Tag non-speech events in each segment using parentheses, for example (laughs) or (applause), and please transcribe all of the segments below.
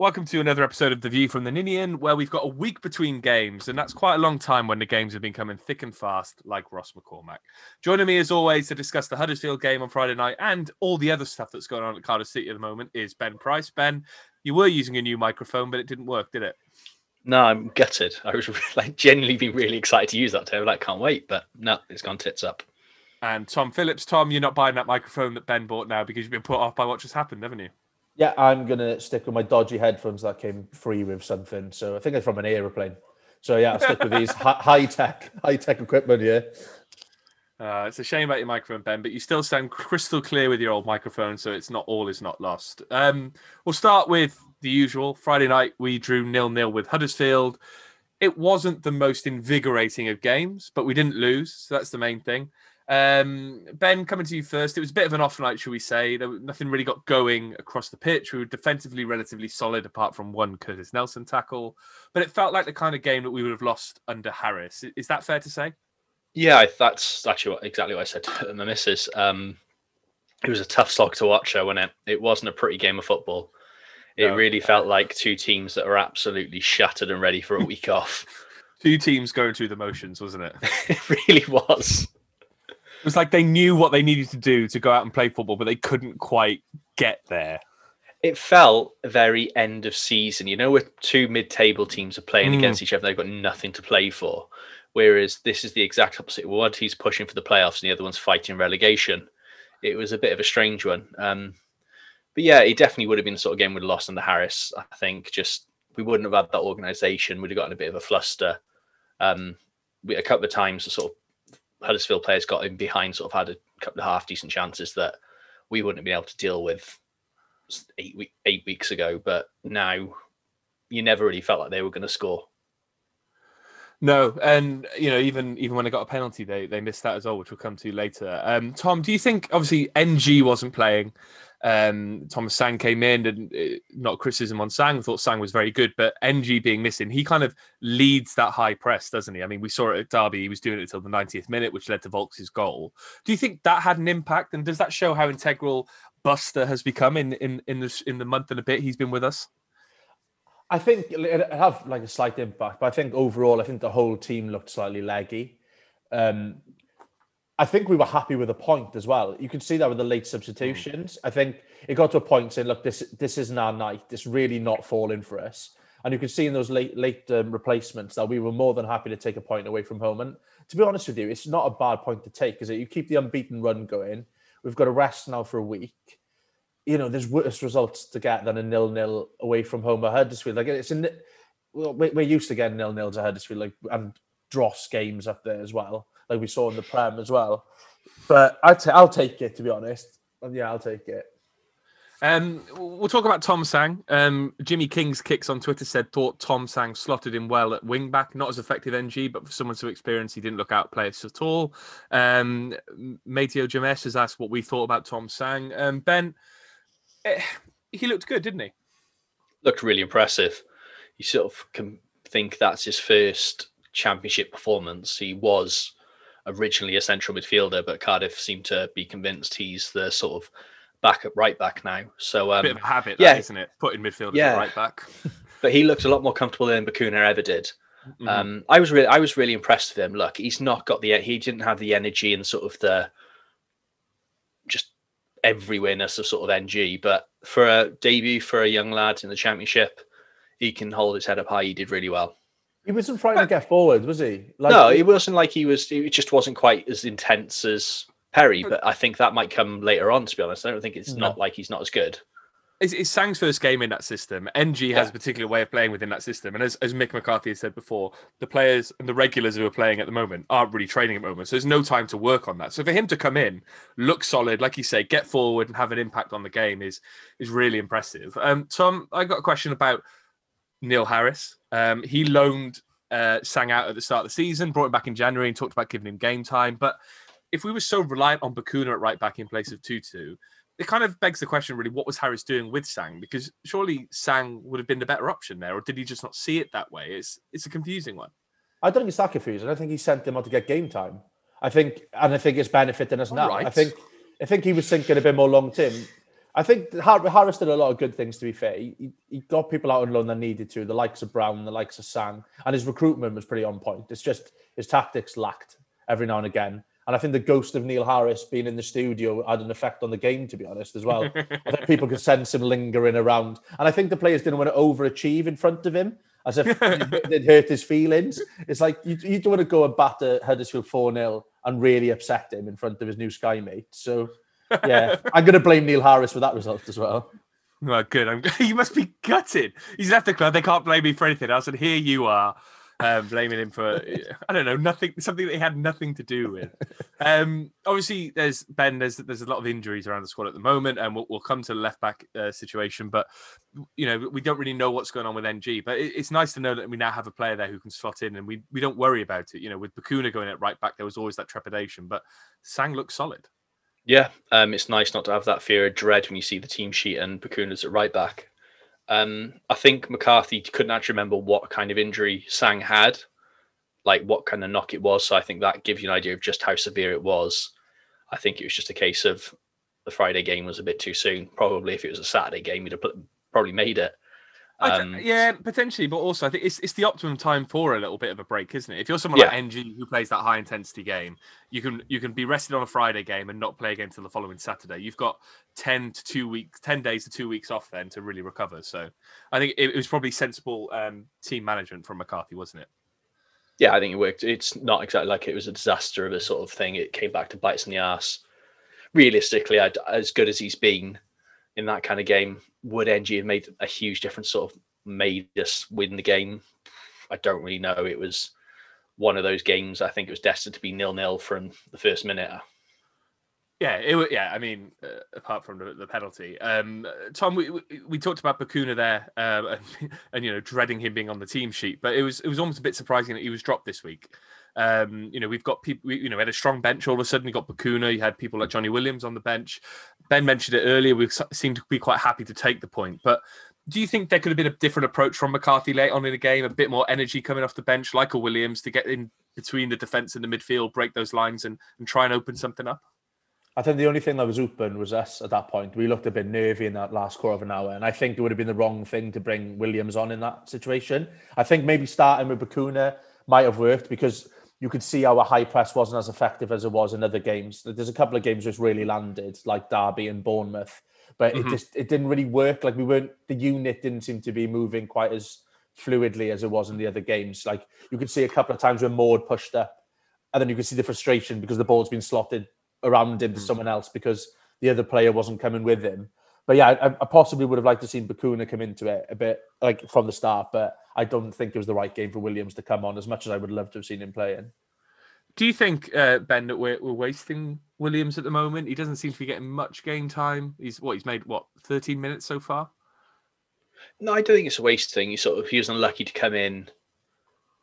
Welcome to another episode of The View from the Ninian, where we've got a week between games, and that's quite a long time when the games have been coming thick and fast, like Ross McCormack. Joining me, as always, to discuss the Huddersfield game on Friday night and all the other stuff that's going on at Cardiff City at the moment is Ben Price. Ben, you were using a new microphone, but it didn't work, did it? No, I'm gutted. I was (laughs) like genuinely be really excited to use that today. Like, can't wait, but no, it's gone tits up. And Tom Phillips, Tom, you're not buying that microphone that Ben bought now because you've been put off by what just happened, haven't you? Yeah, I'm gonna stick with my dodgy headphones that came free with something. So I think it's from an aeroplane. So yeah, I'll stick with these (laughs) high tech, high tech equipment Yeah. Uh, it's a shame about your microphone, Ben, but you still sound crystal clear with your old microphone, so it's not all is not lost. Um, we'll start with the usual. Friday night we drew nil nil with Huddersfield. It wasn't the most invigorating of games, but we didn't lose, so that's the main thing. Um, ben, coming to you first. It was a bit of an off night, shall we say? There, nothing really got going across the pitch. We were defensively relatively solid, apart from one Curtis Nelson tackle. But it felt like the kind of game that we would have lost under Harris. Is that fair to say? Yeah, that's actually what, exactly what I said to the missus. Um, it was a tough slog to watch, though, wasn't it? It wasn't a pretty game of football. It no. really felt like two teams that were absolutely shattered and ready for a week (laughs) off. Two teams going through the motions, wasn't it? (laughs) it really was. It was like they knew what they needed to do to go out and play football, but they couldn't quite get there. It felt very end of season. You know, where two mid-table teams are playing mm. against each other, they've got nothing to play for. Whereas this is the exact opposite. One team's pushing for the playoffs, and the other one's fighting relegation. It was a bit of a strange one. Um, but yeah, it definitely would have been the sort of game we'd lost under Harris. I think just we wouldn't have had that organisation. We'd have gotten a bit of a fluster. Um, we, a couple of times, sort of Huddersfield players got in behind, sort of had a couple of half decent chances that we wouldn't have been able to deal with eight week, eight weeks ago. But now you never really felt like they were going to score. No, and you know, even even when they got a penalty, they they missed that as well, which we'll come to later. Um, Tom, do you think obviously Ng wasn't playing? Um, Thomas Sang came in, and uh, not criticism on Sang. Thought Sang was very good, but Ng being missing, he kind of leads that high press, doesn't he? I mean, we saw it at Derby; he was doing it until the 90th minute, which led to Vaulks' goal. Do you think that had an impact, and does that show how integral Buster has become in in in the in the month and a bit he's been with us? I think it have like a slight impact, but I think overall, I think the whole team looked slightly leggy. Um, I think we were happy with the point as well. You can see that with the late substitutions. I think it got to a point saying, "Look, this this isn't our night. It's really not falling for us." And you can see in those late late um, replacements that we were more than happy to take a point away from home. And to be honest with you, it's not a bad point to take, is it? You keep the unbeaten run going. We've got a rest now for a week. You know, there's worse results to get than a nil nil away from home at Huddersfield. Like it's in, well, we're used to getting nil nils at Huddersfield, like and dross games up there as well like we saw in the Prem as well. But i t- I'll take it to be honest. Yeah, I'll take it. Um, we'll talk about Tom Sang. Um, Jimmy King's kicks on Twitter said thought Tom Sang slotted in well at wing back, not as effective Ng, but for someone so experienced, he didn't look out play us at all. Um, Mateo Jamesh has asked what we thought about Tom Sang. Um, ben, eh, he looked good, didn't he? Looked really impressive. You sort of can think that's his first championship performance. He was originally a central midfielder, but Cardiff seem to be convinced he's the sort of backup right back now. So um, bit of a habit, yeah, is isn't it? Putting midfielder yeah. right back. (laughs) but he looked a lot more comfortable than Bacuna ever did. Mm-hmm. Um, I was really, I was really impressed with him. Look, he's not got the, he didn't have the energy and sort of the just everywhereness of sort of Ng. But for a debut for a young lad in the championship, he can hold his head up high. He did really well. He wasn't frightened to get forward, was he? Like, no, it wasn't like he was. It just wasn't quite as intense as Perry. But I think that might come later on. To be honest, I don't think it's no. not like he's not as good. It's, it's Sang's first game in that system. Ng yeah. has a particular way of playing within that system, and as, as Mick McCarthy has said before, the players and the regulars who are playing at the moment aren't really training at the moment. So there's no time to work on that. So for him to come in, look solid, like you say, get forward and have an impact on the game is is really impressive. Um, Tom, I got a question about Neil Harris. Um, he loaned uh, sang out at the start of the season, brought him back in January and talked about giving him game time. But if we were so reliant on Bacuna at right back in place of Tutu, it kind of begs the question, really, what was Harris doing with Sang? Because surely Sang would have been the better option there, or did he just not see it that way? It's it's a confusing one. I don't think it's that confusing. I think he sent him out to get game time. I think, and I think it's benefiting us now. right. I think, I think he was thinking a bit more long term. I think Harris did a lot of good things. To be fair, he, he got people out on loan that needed to. The likes of Brown, the likes of Sang, and his recruitment was pretty on point. It's just his tactics lacked every now and again. And I think the ghost of Neil Harris being in the studio had an effect on the game, to be honest, as well. (laughs) I think people could sense him lingering around. And I think the players didn't want to overachieve in front of him, as if (laughs) it hurt his feelings. It's like you, you don't want to go and batter Huddersfield 4 0 and really upset him in front of his new Sky mate. So, yeah, (laughs) I'm going to blame Neil Harris for that result as well. Well, good. I'm, (laughs) you must be gutted. He's left the club. They can't blame me for anything else. And here you are um, blaming him for, I don't know, nothing, something that he had nothing to do with. Um, obviously, there's Ben, there's there's a lot of injuries around the squad at the moment, and we'll, we'll come to the left back uh, situation. But, you know, we don't really know what's going on with Ng. But it, it's nice to know that we now have a player there who can slot in, and we, we don't worry about it. You know, with Bacuna going at right back, there was always that trepidation, but Sang looks solid. Yeah, um, it's nice not to have that fear of dread when you see the team sheet and Bacuna's at right back. Um, I think McCarthy couldn't actually remember what kind of injury Sang had, like what kind of knock it was. So I think that gives you an idea of just how severe it was. I think it was just a case of the Friday game was a bit too soon. Probably if it was a Saturday game, he'd have probably made it. Um, yeah, potentially, but also I think it's it's the optimum time for a little bit of a break, isn't it? If you're someone Yeah. like Ng who plays that high intensity game, you can you can be rested on a Friday game and not play again until the following Saturday. You've got ten to two weeks, ten days to two weeks off then to really recover. So I think it, it was probably sensible um, team management from McCarthy, wasn't it? yeah, I think it worked. It's not exactly like it was a disaster of a sort of thing. It came back to bites in the ass. Realistically, I'd, as good as he's been in that kind of game, would Ng have made a huge difference? Sort of made us win the game. I don't really know. It was one of those games. I think it was destined to be nil nil from the first minute. Yeah, it was, yeah. I mean, uh, apart from the, the penalty, um, Tom, we, we we talked about Bacuna there, um, (laughs) and, and you know, dreading him being on the team sheet, but it was it was almost a bit surprising that he was dropped this week. Um, you know, we've got people, we, you know, we had a strong bench. All of a sudden, you got Bacuna. You had people like Johnny Williams on the bench. Ben mentioned it earlier. We seemed to be quite happy to take the point, but do you think there could have been a different approach from McCarthy late on in the game? A bit more energy coming off the bench, like a Williams, to get in between the defense and the midfield, break those lines, and and try and open something up. I think the only thing that was open was us at that point. We looked a bit nervy in that last quarter of an hour, and I think it would have been the wrong thing to bring Williams on in that situation. I think maybe starting with Bacuna might have worked because you could see our high press wasn't as effective as it was in other games. There's a couple of games which really landed, like Derby and Bournemouth, but it Mhm. just it didn't really work. Like we weren't the unit didn't seem to be moving quite as fluidly as it was in the other games. Like you could see a couple of times when Maud pushed up, and then you could see the frustration because the ball's been slotted around him to Mm. someone else because the other player wasn't coming with him. But yeah, I, I possibly would have liked to seen Bacuna come into it a bit like from the start, but I don't think it was the right game for Williams to come on as much as I would love to have seen him playing. Do you think, uh, Ben, that we're, we're wasting Williams at the moment? He doesn't seem to be getting much game time. He's what he's made what 13 minutes so far. No, I don't think it's a waste thing. He sort of he was unlucky to come in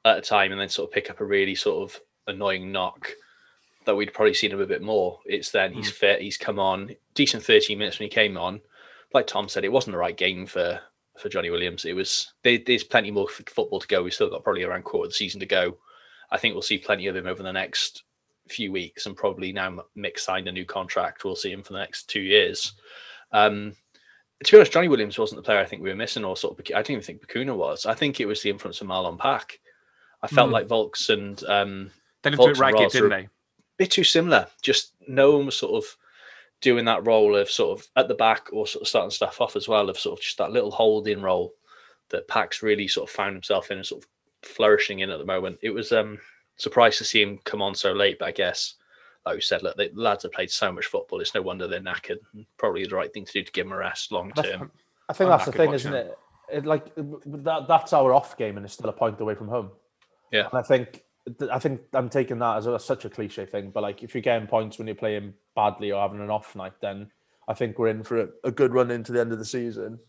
at a time and then sort of pick up a really sort of annoying knock that we'd probably seen him a bit more. It's then he's fit, he's come on, decent 13 minutes when he came on. Like Tom said, it wasn't the right game for for Johnny Williams. It was there, there's plenty more football to go. We've still got probably around quarter of the season to go. I think we'll see plenty of him over the next few weeks, and probably now Mick signed a new contract, we'll see him for the next two years. Um, to be honest, Johnny Williams wasn't the player I think we were missing, or sort of. I didn't even think Bacuna was. I think it was the influence of Marlon Pack. I felt Mm. like Vaulks and um, They did it Vaulks and ragged, didn't they? bit too similar. Just no one was sort of doing that role of sort of at the back or sort of starting stuff off as well of sort of just that little holding role that Pax really sort of found himself in and sort of flourishing in at the moment. It was um surprised to see him come on so late, but I guess like we said, look, the lads have played so much football. It's no wonder they're knackered. Probably the right thing to do to give them a rest long term. I think I'm that's the thing, isn't it? it? Like that, that's our off game, and it's still a point away from home. Yeah. and I think I think I'm taking that as a, such a cliche thing, but like if you're getting points when you're playing badly or having an off night, then I think we're in for a, a good run into the end of the season.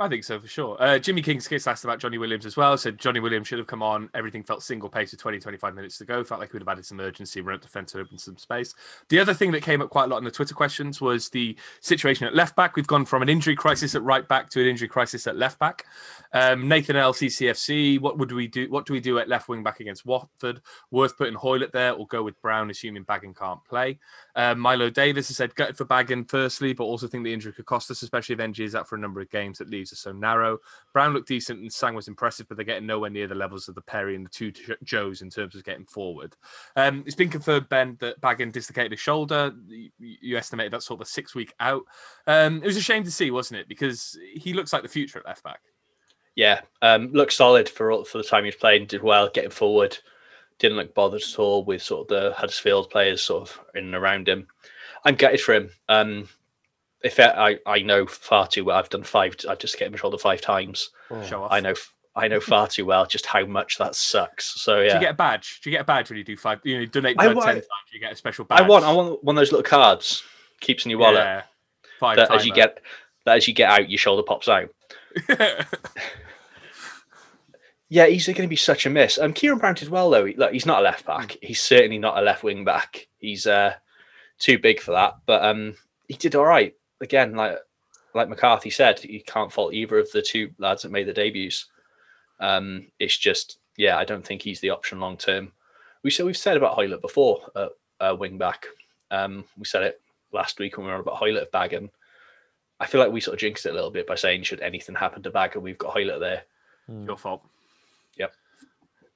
I think so for sure. Uh, Jimmy King's kiss asked about Johnny Williams as well. Said Johnny Williams should have come on. Everything felt single pace with 20, 25 minutes to go. Felt like we would have added some urgency, run up defence, and open some space. The other thing that came up quite a lot in the Twitter questions was the situation at left back. We've gone from an injury crisis at right back to an injury crisis at left back. Um, Nathan LCCFC, what would we do? What do we do at left wing back against Watford? Worth putting Hoilett there or go with Brown, assuming Bagan can't play. Um, Milo Davis has said gutted for Bagan firstly, but also think the injury could cost us, especially if Ng is out for a number of games that leaves us so narrow. Brown looked decent and Sang was impressive, but they're getting nowhere near the levels of the Perry and the two Joes in terms of getting forward. Um, it's been confirmed, Ben, that Bagan dislocated his shoulder. You, estimated that's sort of a six week out. Um, it was a shame to see, wasn't it? Because he looks like the future at left back. Yeah, um, looked solid for for the time he's played. Did well, getting forward. Didn't look bothered at all with sort of the Huddersfield players sort of in and around him. I'm gutted for him. Um, if I, I know far too well, I've done five. I've just get my shoulder five times. Oh. Show off. I know. I know far too well just how much that sucks. So yeah. Do you get a badge? Do you get a badge when you do five? You know, donate blood ten times. You get a special badge. I want. I want one of those little cards. Keeps in your wallet. Yeah. Five. That as you get that as you get out, your shoulder pops out. (laughs) yeah, he's going to be such a miss. Um, Ciaron Brown as well though. Look, he's not a left back. He's certainly not a left wing back. He's uh too big for that. But um, he did all right. Again, like like McCarthy said, you can't fault either of the two lads that made the debuts. Um, it's just, yeah, I don't think he's the option long term. We said we've said about Hoilett before, uh, uh, wing back. Um, we said it last week when we were on about Hoilett Bagan. I feel like we sort of jinxed it a little bit by saying, should anything happen to Bagan, we've got Hoilett there. Your fault. Yep.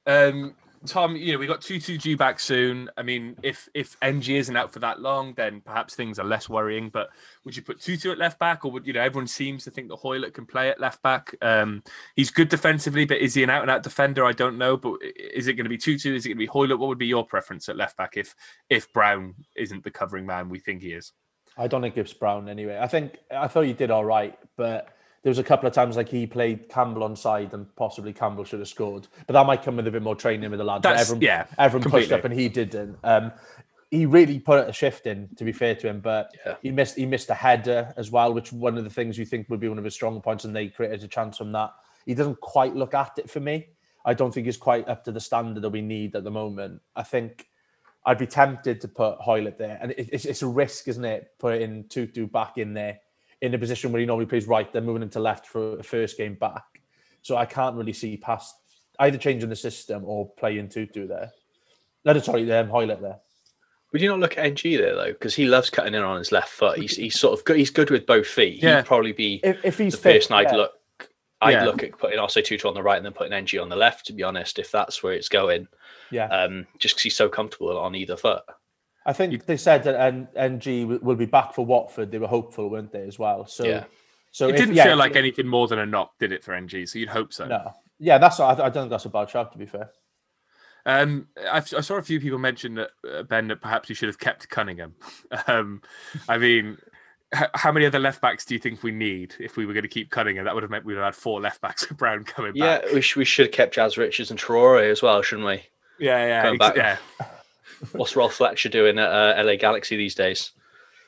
Um, Tom, you know, we got Tutu due back soon. I mean, if if Ng isn't out for that long, then perhaps things are less worrying. But would you put Tutu at left back, or would you know everyone seems to think that Hoilett can play at left back? Um, he's good defensively, but is he an out and out defender? I don't know. But is it going to be Tutu? Is it going to be Hoilett? What would be your preference at left back if if Brown isn't the covering man we think he is? I don't think it's Brown anyway. I think I thought he did all right, but there was a couple of times like he played Campbell on side and possibly Campbell should have scored. But that might come with a bit more training with the lads. everyone, yeah, everyone completely. pushed up and he didn't. Um, he really put a shift in, to be fair to him, but yeah. he missed he missed a header as well, which one of the things you think would be one of his strong points, and they created a chance from that. He doesn't quite look at it for me. I don't think he's quite up to the standard that we need at the moment. I think I'd be tempted to put Hoilett there, and it's, it's a risk, isn't it? Putting Tutu back in there in a position where he normally plays right, then moving him to left for a first game back. So I can't really see past either changing the system or playing Tutu there. No, sorry, um, Hoilett there. Would you not look at Ng there though? Because he loves cutting in on his left foot. He's, he's sort of good. He's good with both feet. Yeah. He'd probably be if, if he's the fit, person I'd yeah. look. I'd Yeah. look at putting also Tutu on the right and then putting Ng on the left. To be honest, if that's where it's going, Yeah, um, just because he's so comfortable on either foot. I think they said that N- Ng will- will be back for Watford. They were hopeful, weren't they, as well? So, Yeah. so it if- didn't yeah, feel like anything more than a knock, did it for Ng? So you'd hope so. No, yeah, that's. I, I don't think that's a bad shout. To be fair, Um, I, I saw a few people mention that uh, Ben that perhaps you should have kept Cunningham. (laughs) Um, I mean, h- how many other left backs do you think we need if we were going to keep Cunningham? That would have meant we'd have had four left backs with Brown coming Yeah, back. we, sh- we should have kept Jazz Richards and Traore as well, shouldn't we? Yeah, yeah, Going ex- back. yeah, What's Rolf Fletcher doing at uh, LA Galaxy these days?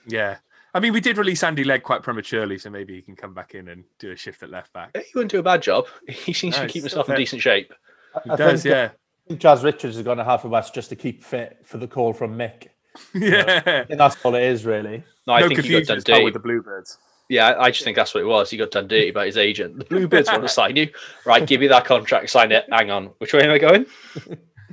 yeah. I mean, we did release Andy Legg quite prematurely, so maybe he can come back in and do a shift at left back. He wouldn't do a bad job. (laughs) He seems No, to keep still himself in decent shape. He I does, think, yeah, I think Jazz Richards is going to Haverfordwest just to keep fit for the call from Mick. (laughs) yeah. I think that's all it is, really. No, I no think he got confusion done dirty. with the Bluebirds. Yeah, I I just think that's what it was. He got done dirty by his agent. The Bluebirds want to (laughs) sign you. Right, give me that contract, sign it. Hang on. Which way am I going?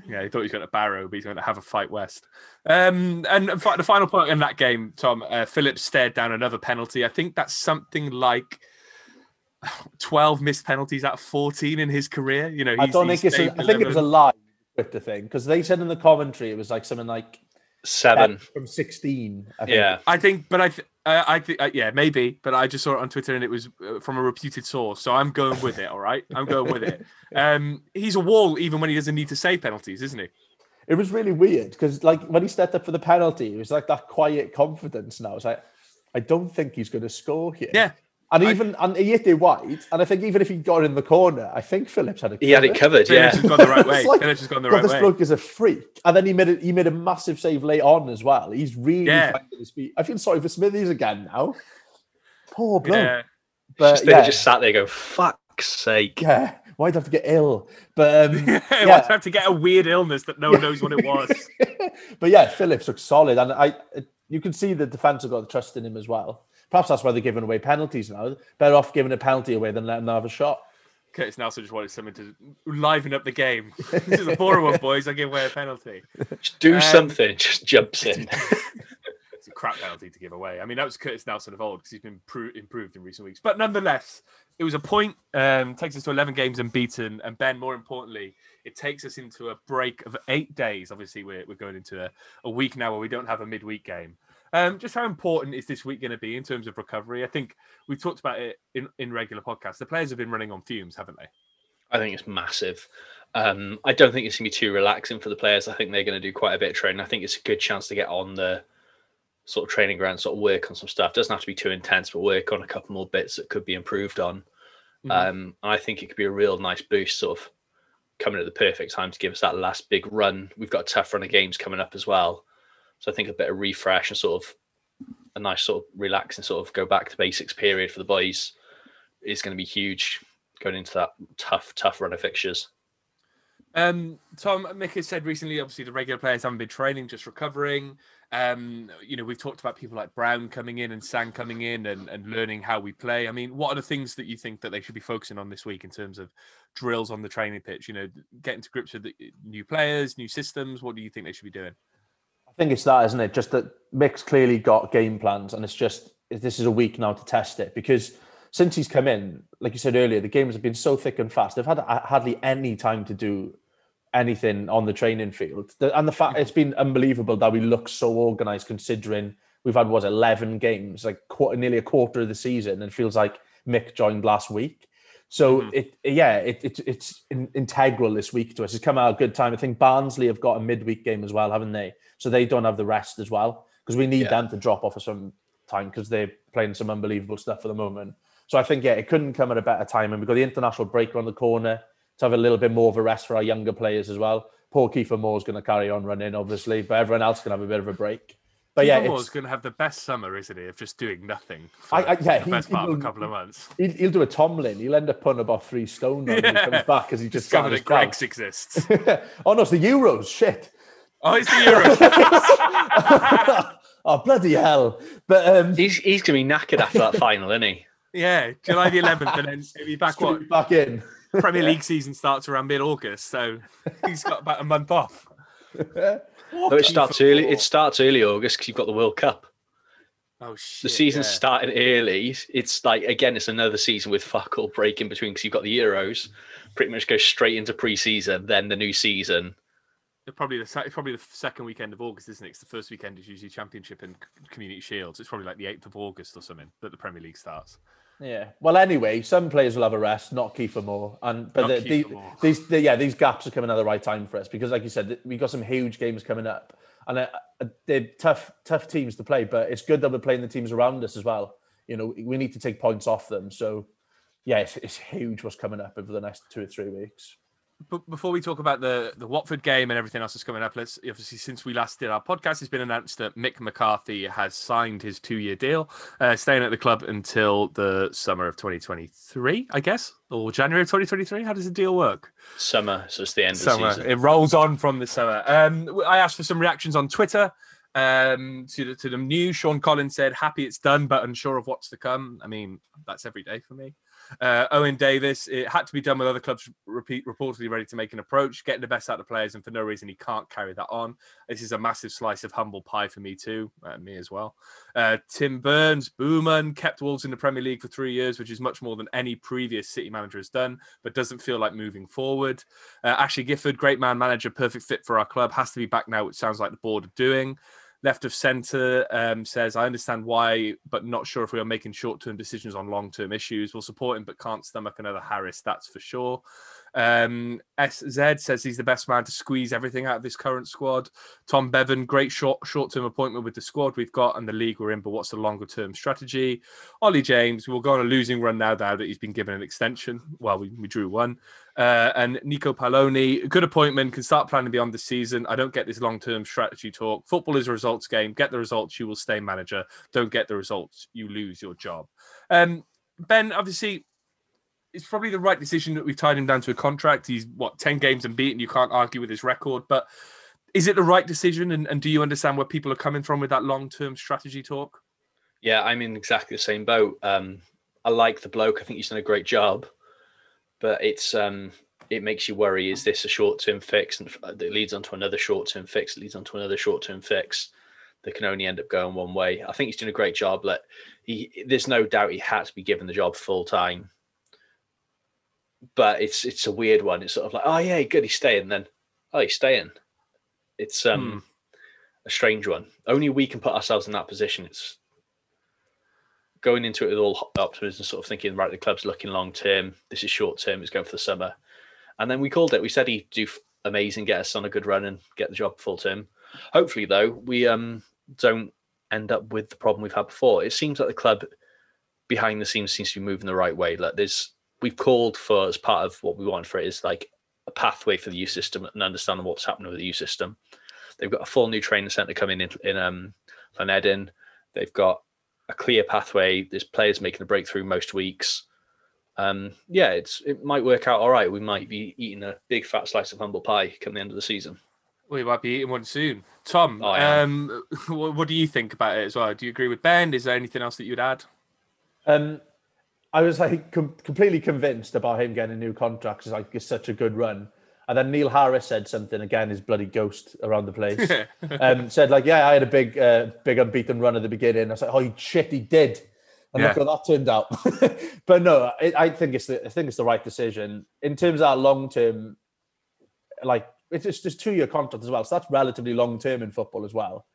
Yeah, he thought he was going to Barrow, but he's going to Haverfordwest. Um, and the final point in that game, Tom, uh, Phillips stared down another penalty. I think that's something like 12 missed penalties out of 14 in his career. You know, I don't think it's. A, I think it was a 11. lie. Twitter thing because they said in the commentary it was like something like Seven. from sixteen. I think. Yeah. I think, but I, th- uh, I think, uh, yeah, maybe, but I just saw it on Twitter and it was uh, from a reputed source, so I'm going with it. All right, I'm going with it. (laughs) Um, he's a wall even when he doesn't need to save penalties, isn't he? It was really weird because, like, when he stepped up for the penalty, it was like that quiet confidence. Now it's like, I don't think he's going to score here. Yeah. And I- even and he hit it wide, and I think even if he got in the corner, I think Phillips had it. He had it covered, yeah. Phillips has gone the right (laughs) way. like, Phillips has gone the God, right this way. bloke is a freak, and then he made it. He made a massive save late on as well. He's really Yeah. finding his feet. I feel sorry for Smithies again now. Poor bloke. Yeah. But just, they yeah, just sat there going, "Fuck's sake!" yeah, why'd I have to get ill? But um, (laughs) yeah. yeah. have to get a weird illness that no one knows what it (laughs) was. but yeah, Phillips looks solid, and I you can see the defense have got the trust in him as well. Perhaps that's why they're giving away penalties now. Better off giving a penalty away than letting them have a shot. Curtis Nelson just wanted something to liven up the game. (laughs) this is a boring one, boys. I give away a penalty. Just do Um, something. Just jumps in. (laughs) It's a crap penalty to give away. I mean, that was Curtis Nelson of old because he's been pro- improved in recent weeks. But nonetheless, it was a point. Um, takes us to 11 games unbeaten. And Ben, more importantly, it takes us into a break of eight days. Obviously, we're, we're going into a, a week now where we don't have a midweek game. Um, just how important is this week going to be in terms of recovery? I think we've talked about it in, in regular podcasts. The players have been running on fumes, haven't they? I think it's massive. Um, I don't think it's going to be too relaxing for the players. I think they're going to do quite a bit of training. I think it's a good chance to get on the sort of training ground, sort of work on some stuff. Doesn't have to be too intense, but work on a couple more bits that could be improved on. Mhm. Um, I think it could be a real nice boost, sort of coming at the perfect time to give us that last big run. We've got a tough run of games coming up as well. So I think a bit of refresh and sort of a nice sort of relax and sort of go back to basics period for the boys is going to be huge going into that tough, tough run of fixtures. Um, Tom Mick has said recently, obviously the regular players haven't been training, just recovering. Um, you know, we've talked about people like Brown coming in and Sang coming in and, and learning how we play. I mean, what are the things that you think that they should be focusing on this week in terms of drills on the training pitch? You know, getting to grips with new players, new systems. What do you think they should be doing? I think it's that, isn't it? Just that Mick's clearly got game plans, and it's just this is a week now to test it because since he's come in, like you said earlier, the games have been so thick and fast. They've had hardly any time to do anything on the training field, and the fact it's been unbelievable that we look so organised considering we've had was eleven games, like nearly a quarter of the season, and it feels like Mick joined last week. So Mhm. it yeah, it, it it's in, integral this week to us. It's come out a good time. I think Barnsley have got a midweek game as well, haven't they? So they don't have the rest as well because we need Yeah. them to drop off for some time because they're playing some unbelievable stuff at the moment. So I think yeah, it couldn't come at a better time, and we've got the international break around the corner to have a little bit more of a rest for our younger players as well. Poor Kieffer Moore's going to carry on running, obviously, but everyone else can have a bit of a break. But yeah, Moore's going to have the best summer, isn't he, of just doing nothing for I- I- yeah, the he- best part of a couple of months. he'll, he'll do a Tomlin. He'll end up putting about three stone on when he Yeah. comes back because he just Discover sat that on Greggs exists. (laughs) oh no, it's the Euros. Shit. Oh, it's the Euros. (laughs) oh bloody hell! But um, He's he's going to be knackered after that final, isn't he? (laughs) yeah, July the 11th, and then he'll be back. What back in. Premier League season starts around mid-August, so he's got about a month off. No, it starts early. It starts early August because you've got the World Cup. Oh shit! The season's yeah. starting early. It's like again, it's another season with fuck all break in between because you've got the Euros. Pretty much go straight into pre-season, then the new season. Probably the probably the second weekend of August, isn't it? 'Cause the first weekend is usually Championship and Community Shields. It's probably like the eighth of August or something that the Premier League starts. Yeah. Well, anyway, some players will have a rest, not Kieffer Moore, and but the, the, Moore. these the, yeah these gaps are coming at the right time for us because, like you said, we got some huge games coming up, and uh, uh, they're tough tough teams to play. But it's good that we're playing the teams around us as well. You know, we need to take points off them. So, yeah, it's, it's huge what's coming up over the next two or three weeks. But before we talk about the the Watford game and everything else that's coming up, let's obviously since we last did our podcast, it's been announced that Mick McCarthy has signed his two year deal, uh, staying at the club until the summer of 2023, I guess, or January of 2023. How does the deal work? Summer, so it's the end summer. of the season. It rolls on from the summer. Um, I asked for some reactions on Twitter um, to the, to the news. Sean Collins said, "Happy it's done, but unsure of what's to come." I mean, that's every day for me. Uh, Owen Davis, it had to be done with other clubs repeat, reportedly ready to make an approach, getting the best out of players, and for no reason he can't carry that on. This is a massive slice of humble pie for me too, uh, me as well. Uh, Tim Burns, Booman, kept Wolves in the Premier League for three years, which is much more than any previous City manager has done, but doesn't feel like moving forward. Uh, Ashley Gifford, great man manager, perfect fit for our club, has to be back now, which sounds like the board are doing. Left of centre um, says, I understand why, but not sure if we are making short term decisions on long term issues. We'll support him, but can't stomach another Harris, that's for sure. Um, SZ says he's the best man to squeeze everything out of this current squad. Tom Bevan, great short short term appointment with the squad we've got and the league we're in, but what's the longer term strategy? Ollie James, we'll go on a losing run now, that he's been given an extension. Well, we, we drew one. Uh, and Nico Paloni, good appointment, can start planning beyond the season. I don't get this long term strategy talk. Football is a results game. Get the results, you will stay manager. Don't get the results, you lose your job. Um, Ben, obviously, it's probably the right decision that we've tied him down to a contract. He's what ten games unbeaten. You can't argue with his record, but is it the right decision? And, and do you understand where people are coming from with that long term strategy talk? Yeah, I'm in exactly the same boat. Um, I like the bloke. I think he's done a great job, but it's um, it makes you worry. Is this a short term fix? And it leads on to another short term fix. It leads on to another short term fix that can only end up going one way. I think he's doing a great job. Like he, there's no doubt he had to be given the job full time but it's it's a weird one. It's sort of like, oh yeah, good, he's staying. Then, oh, he's staying. It's um hmm. a strange one. Only we can put ourselves in that position. It's going into it with all optimism, sort of thinking, right, the club's looking long term. This is short term. It's going for the summer, and then we called it. We said he'd do amazing, get us on a good run, and get the job full term. Hopefully, though, we um don't end up with the problem we've had before. It seems like the club behind the scenes seems to be moving the right way. Like there's we've called for as part of what we want for it is like a pathway for the youth system and understanding what's happening with the youth system. They've got a full new training centre coming in in um, Llanedin. They've got a clear pathway. There's players making a breakthrough most weeks. Um, yeah, it's it might work out all right. We might be eating a big fat slice of humble pie come the end of the season. We might be eating one soon. Tom, oh, um, (laughs) what, what, do you think about it as well? Do you agree with Ben? Is there anything else that you'd add? Um, I was like com- completely convinced about him getting a new contract because like it's such a good run. And then Neil Harris said something again, his bloody ghost around the place. (laughs) um, said like, yeah, I had a big, uh, big unbeaten run at the beginning. I was like, oh shit, he did. And yeah. look how that turned out. (laughs) but no, it, I think it's the, I think it's the right decision in terms of that long term. Like it's just, just two year contract as well, so that's relatively long term in football as well.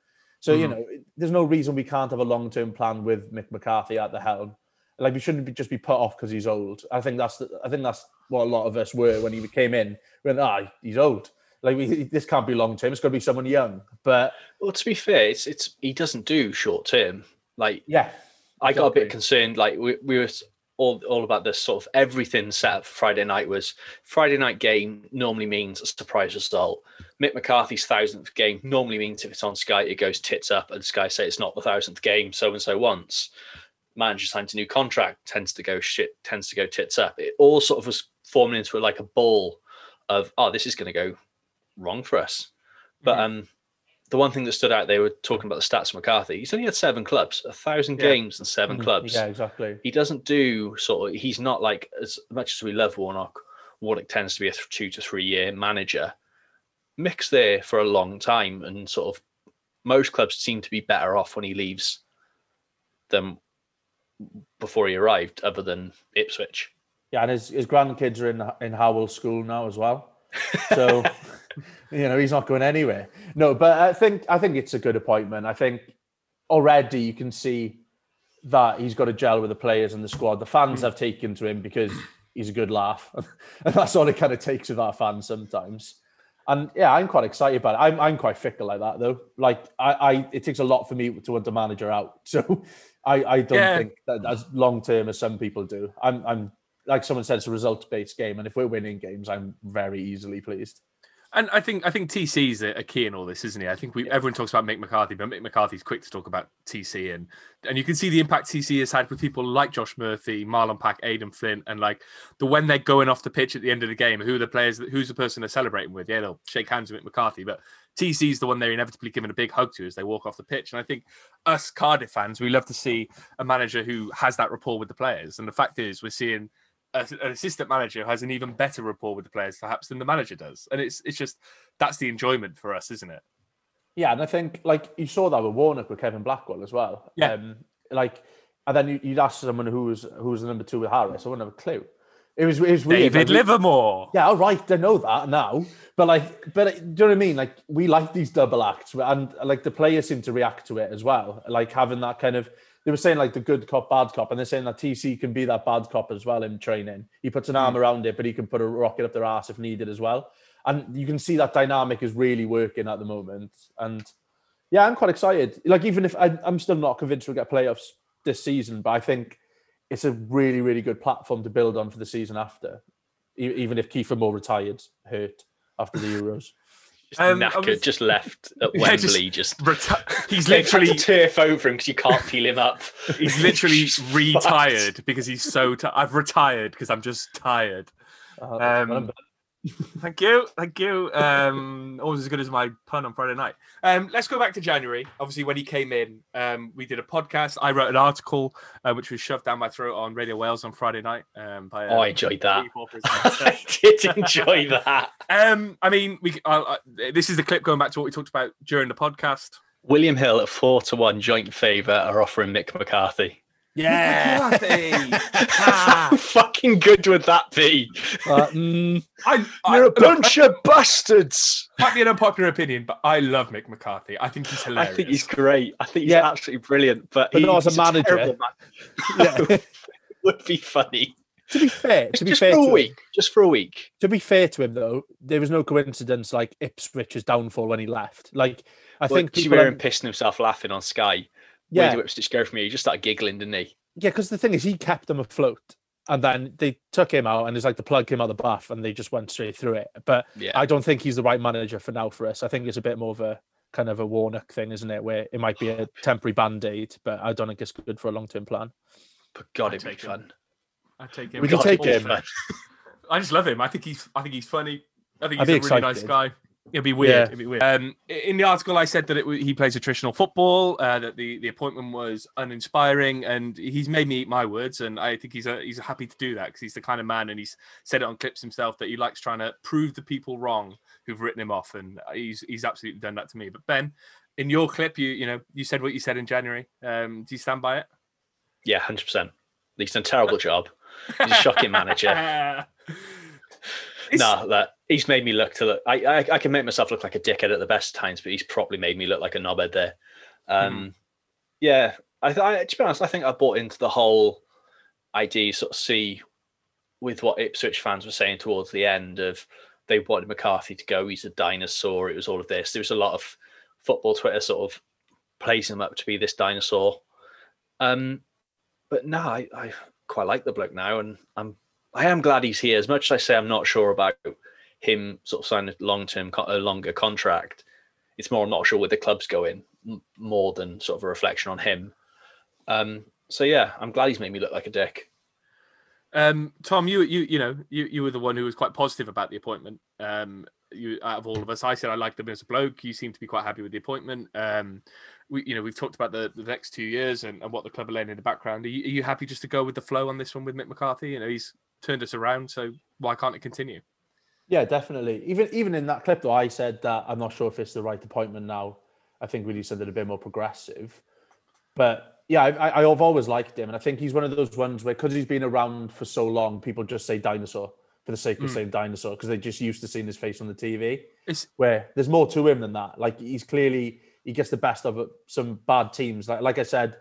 So mm-hmm. you know, there's no reason we can't have a long term plan with Mick McCarthy at the helm like we shouldn't be just be put off because he's old. I think that's the, I think that's what a lot of us were when he came in. We went, ah, he's old. Like we, this can't be long term. It's got to be someone young. But well, to be fair, it's it's he doesn't do short term. Like yeah, I got a bit concerned. Like we, we were all all about this sort of everything set up for Friday night was Friday night game normally means a surprise result. Mick McCarthy's thousandth game normally means if it's on Sky, it goes tits up, and Sky say it's not the thousandth game, so and so once manager signs a new contract tends to go shit, tends to go tits up. It all sort of was forming into like a ball of, oh, this is going to go wrong for us. But mm-hmm. um, the one thing that stood out, they were talking about the stats of McCarthy. He's only had seven clubs, a thousand yeah. games and 7 mm-hmm. clubs. Yeah, exactly. He doesn't do sort of, he's not like, as much as we love Warnock, Warnock tends to be a two to three year manager. Mick's there for a long time and sort of most clubs seem to be better off when he leaves than before he arrived, other than Ipswich. Yeah, and his, his grandkids are in in Howell School now as well. (laughs) So you know he's not going anywhere. No, but I think I think it's a good appointment. I think already you can see that he's got a gel with the players and the squad. The fans have taken to him because he's a good laugh, (laughs) and that's all it kind of takes with our fans sometimes. And yeah, I'm quite excited about it. I'm I'm quite fickle like that though. Like I, I it takes a lot for me to want a manager out. (laughs) So I, I don't yeah. think that as long term as some people do. I'm I'm like someone said, it's a result based game, and if we're winning games, I'm very easily pleased. And I think I think TC is a key in all this, isn't he? I think we yeah. everyone talks about Mick McCarthy, but Mick McCarthy's quick to talk about TC, and and you can see the impact TC has had with people like Josh Murphy, Marlon Pack, Aden Flint, and like the when they're going off the pitch at the end of the game, who are the players, who's the person they're celebrating with? Yeah, they'll shake hands with Mick McCarthy, but TC is the one they're inevitably giving a big hug to as they walk off the pitch. And I think us Cardiff fans, we love to see a manager who has that rapport with the players. And the fact is, we're seeing an assistant manager has an even better rapport with the players perhaps than the manager does and it's it's just that's the enjoyment for us isn't it yeah and i think like you saw that with warnock with kevin blackwell as well yeah um, like and then you'd ask someone who was who was the number two with harris i wouldn't have a clue it was it was weird. David like, Livermore. Yeah, all right, I know that now. But like, but do you know what I mean? Like, we like these double acts, and like the players seem to react to it as well. Like having that kind of they were saying like the good cop, bad cop, and they're saying that TC can be that bad cop as well in training. He puts an arm mm. around it, but he can put a rocket up their ass if needed as well. And you can see that dynamic is really working at the moment. And yeah, I'm quite excited. Like even if I, am still not convinced we'll get playoffs this season, but I think it's a really, really good platform to build on for the season after. Even if Kieffer Moore retired, hurt after the (sighs) Euros. Just Um, knackered, obviously- just left (laughs) at Yeah, just- Wembley. Just, Reti- (laughs) he's literally turf over him because you can't peel him up. (laughs) he's literally retired because he's so. T- I've retired because I'm just tired. Uh, Um, Thank you, thank you. Um, always as good as my pun on Friday night. Um, let's go back to January. Obviously, when he came in, um, we did a podcast. I wrote an article uh, which was shoved down my throat on Radio Wales on Friday night. Um, by, uh, Oh, I enjoyed that. people for his- (laughs) I did enjoy that. um, I mean, we. Uh, uh, this is the clip going back to what we talked about during the podcast. William Hill at four to one joint favour are offering Mick McCarthy. Yeah. (laughs) How (laughs) fucking good would that be? Uh, mm, I, I, You're a look, bunch of bastards. might be an unpopular opinion, but I love Mick McCarthy. I think he's hilarious. I think he's great. I think he's Yeah. absolutely brilliant. But, But he- not as a manager. terrible man- yeah. (laughs) would be funny. to be fair, to be just fair, for a to him, week. Just for a week. to be fair to him though, there was no coincidence like Ipswich's downfall when he left. Like I I think think people, Shearer un- pissing himself laughing on Sky. Yeah, Where do Ipswich go from here? He just started giggling, didn't he? yeah, because the thing is, he kept them afloat, and then they took him out, and it's like the plug came out of the bath, and they just went straight through it. But Yeah. I don't think he's the right manager for now for us. I think it's a bit more of a kind of a Warnock thing, isn't it? Where it might be a (sighs) temporary band aid, but I don't think it's good for a long term plan. but God, it'd be fun. I take him. We can take it'd him. (laughs) I just love him. I think he's. I think he's funny. I think I'd he's a really nice guy. It'd be weird. Yeah. It'd be weird. Um, in the article, I said that it, he plays attritional football. Uh, that the, the appointment was uninspiring, and he's made me eat my words. And I think he's a, he's happy to do that because he's the kind of man, and he's said it on clips himself that he likes trying to prove the people wrong who've written him off, and he's he's absolutely done that to me. But Ben, in your clip, you you know you said what you said in January. Um, do you stand by it? Yeah, hundred percent. He's done a terrible (laughs) job. He's a shocking manager. (laughs) No, that he's made me look to look. I, I I can make myself look like a dickhead at the best times, but he's probably made me look like a knobhead there. Um, yeah, I, I to be honest, I think I bought into the whole idea. Sort of see with what Ipswich fans were saying towards the end of they wanted McCarthy to go. He's a dinosaur. It was all of this. There was a lot of football Twitter sort of praising him up to be this dinosaur. Um, but no, I, I quite like the bloke now, and I'm I am glad he's here. As much as I say I'm not sure about him sort of signing a long term, a longer contract, it's more I'm not sure where the club's going more than sort of a reflection on him. Um, so yeah, I'm glad he's made me look like a dick. Um, Tom, you you you know you you were the one who was quite positive about the appointment. Um, you out of all of us, I said I liked him as a bloke. You seem to be quite happy with the appointment. Um, we you know we've talked about the, the next two years and, and what the club are laying in the background. Are you, are you happy just to go with the flow on this one with Mick McCarthy? You know he's turned us around, so why can't it continue? Yeah, definitely. Even even in that clip, though, I said that I'm not sure if it's the right appointment now. I think we need something a bit more progressive. But yeah, I, I, I've always liked him, and I think he's one of those ones where because he's been around for so long, people just say dinosaur for the sake of Mm. saying dinosaur because they're just used to seeing his face on the TV. It's Where there's more to him than that. Like he's clearly he gets the best of some bad teams. Like like I said,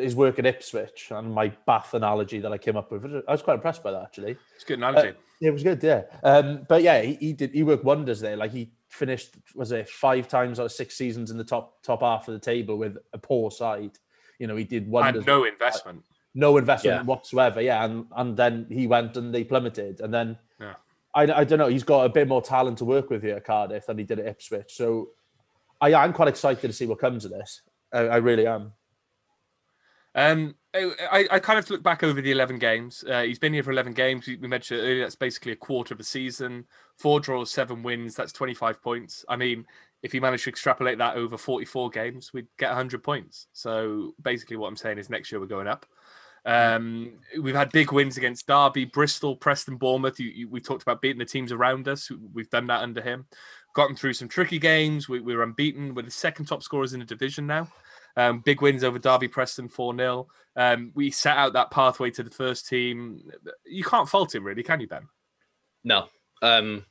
his work at Ipswich and my Bath analogy that I came up with. I was quite impressed by that actually. it's a good analogy. Yeah, it was good. Yeah, um, but yeah, he, he did. He worked wonders there. Like he finished, was it five times out of six seasons in the top top half of the table with a poor side. You know, he did wonders. and no investment. no investment Yeah. whatsoever. Yeah, and and then he went and they plummeted, and then Yeah. I, I don't know. He's got a bit more talent to work with here at Cardiff than he did at Ipswich. So I I'm quite excited to see what comes of this. I, I really am. Um, I, I- kind of look back over the 11 games. Uh, he's been here for 11 games. We we mentioned earlier, that's basically a quarter of a season. Four draws, seven wins. That's 25 points. I mean, if he managed to extrapolate that over 44 games, we'd get 100 points. So basically, what I'm saying is next year we're going up. Um, we've had big wins against Derby, Bristol, Preston, Bournemouth. You, you, we talked about beating the teams around us. We've done that under him. Gotten through some tricky games. We, we're unbeaten. We're the second top scorers in the division now. Um, big wins over Derby, Preston, 4 0. Um, we set out that pathway to the first team. You can't fault him, really, can you, Ben? No. Um,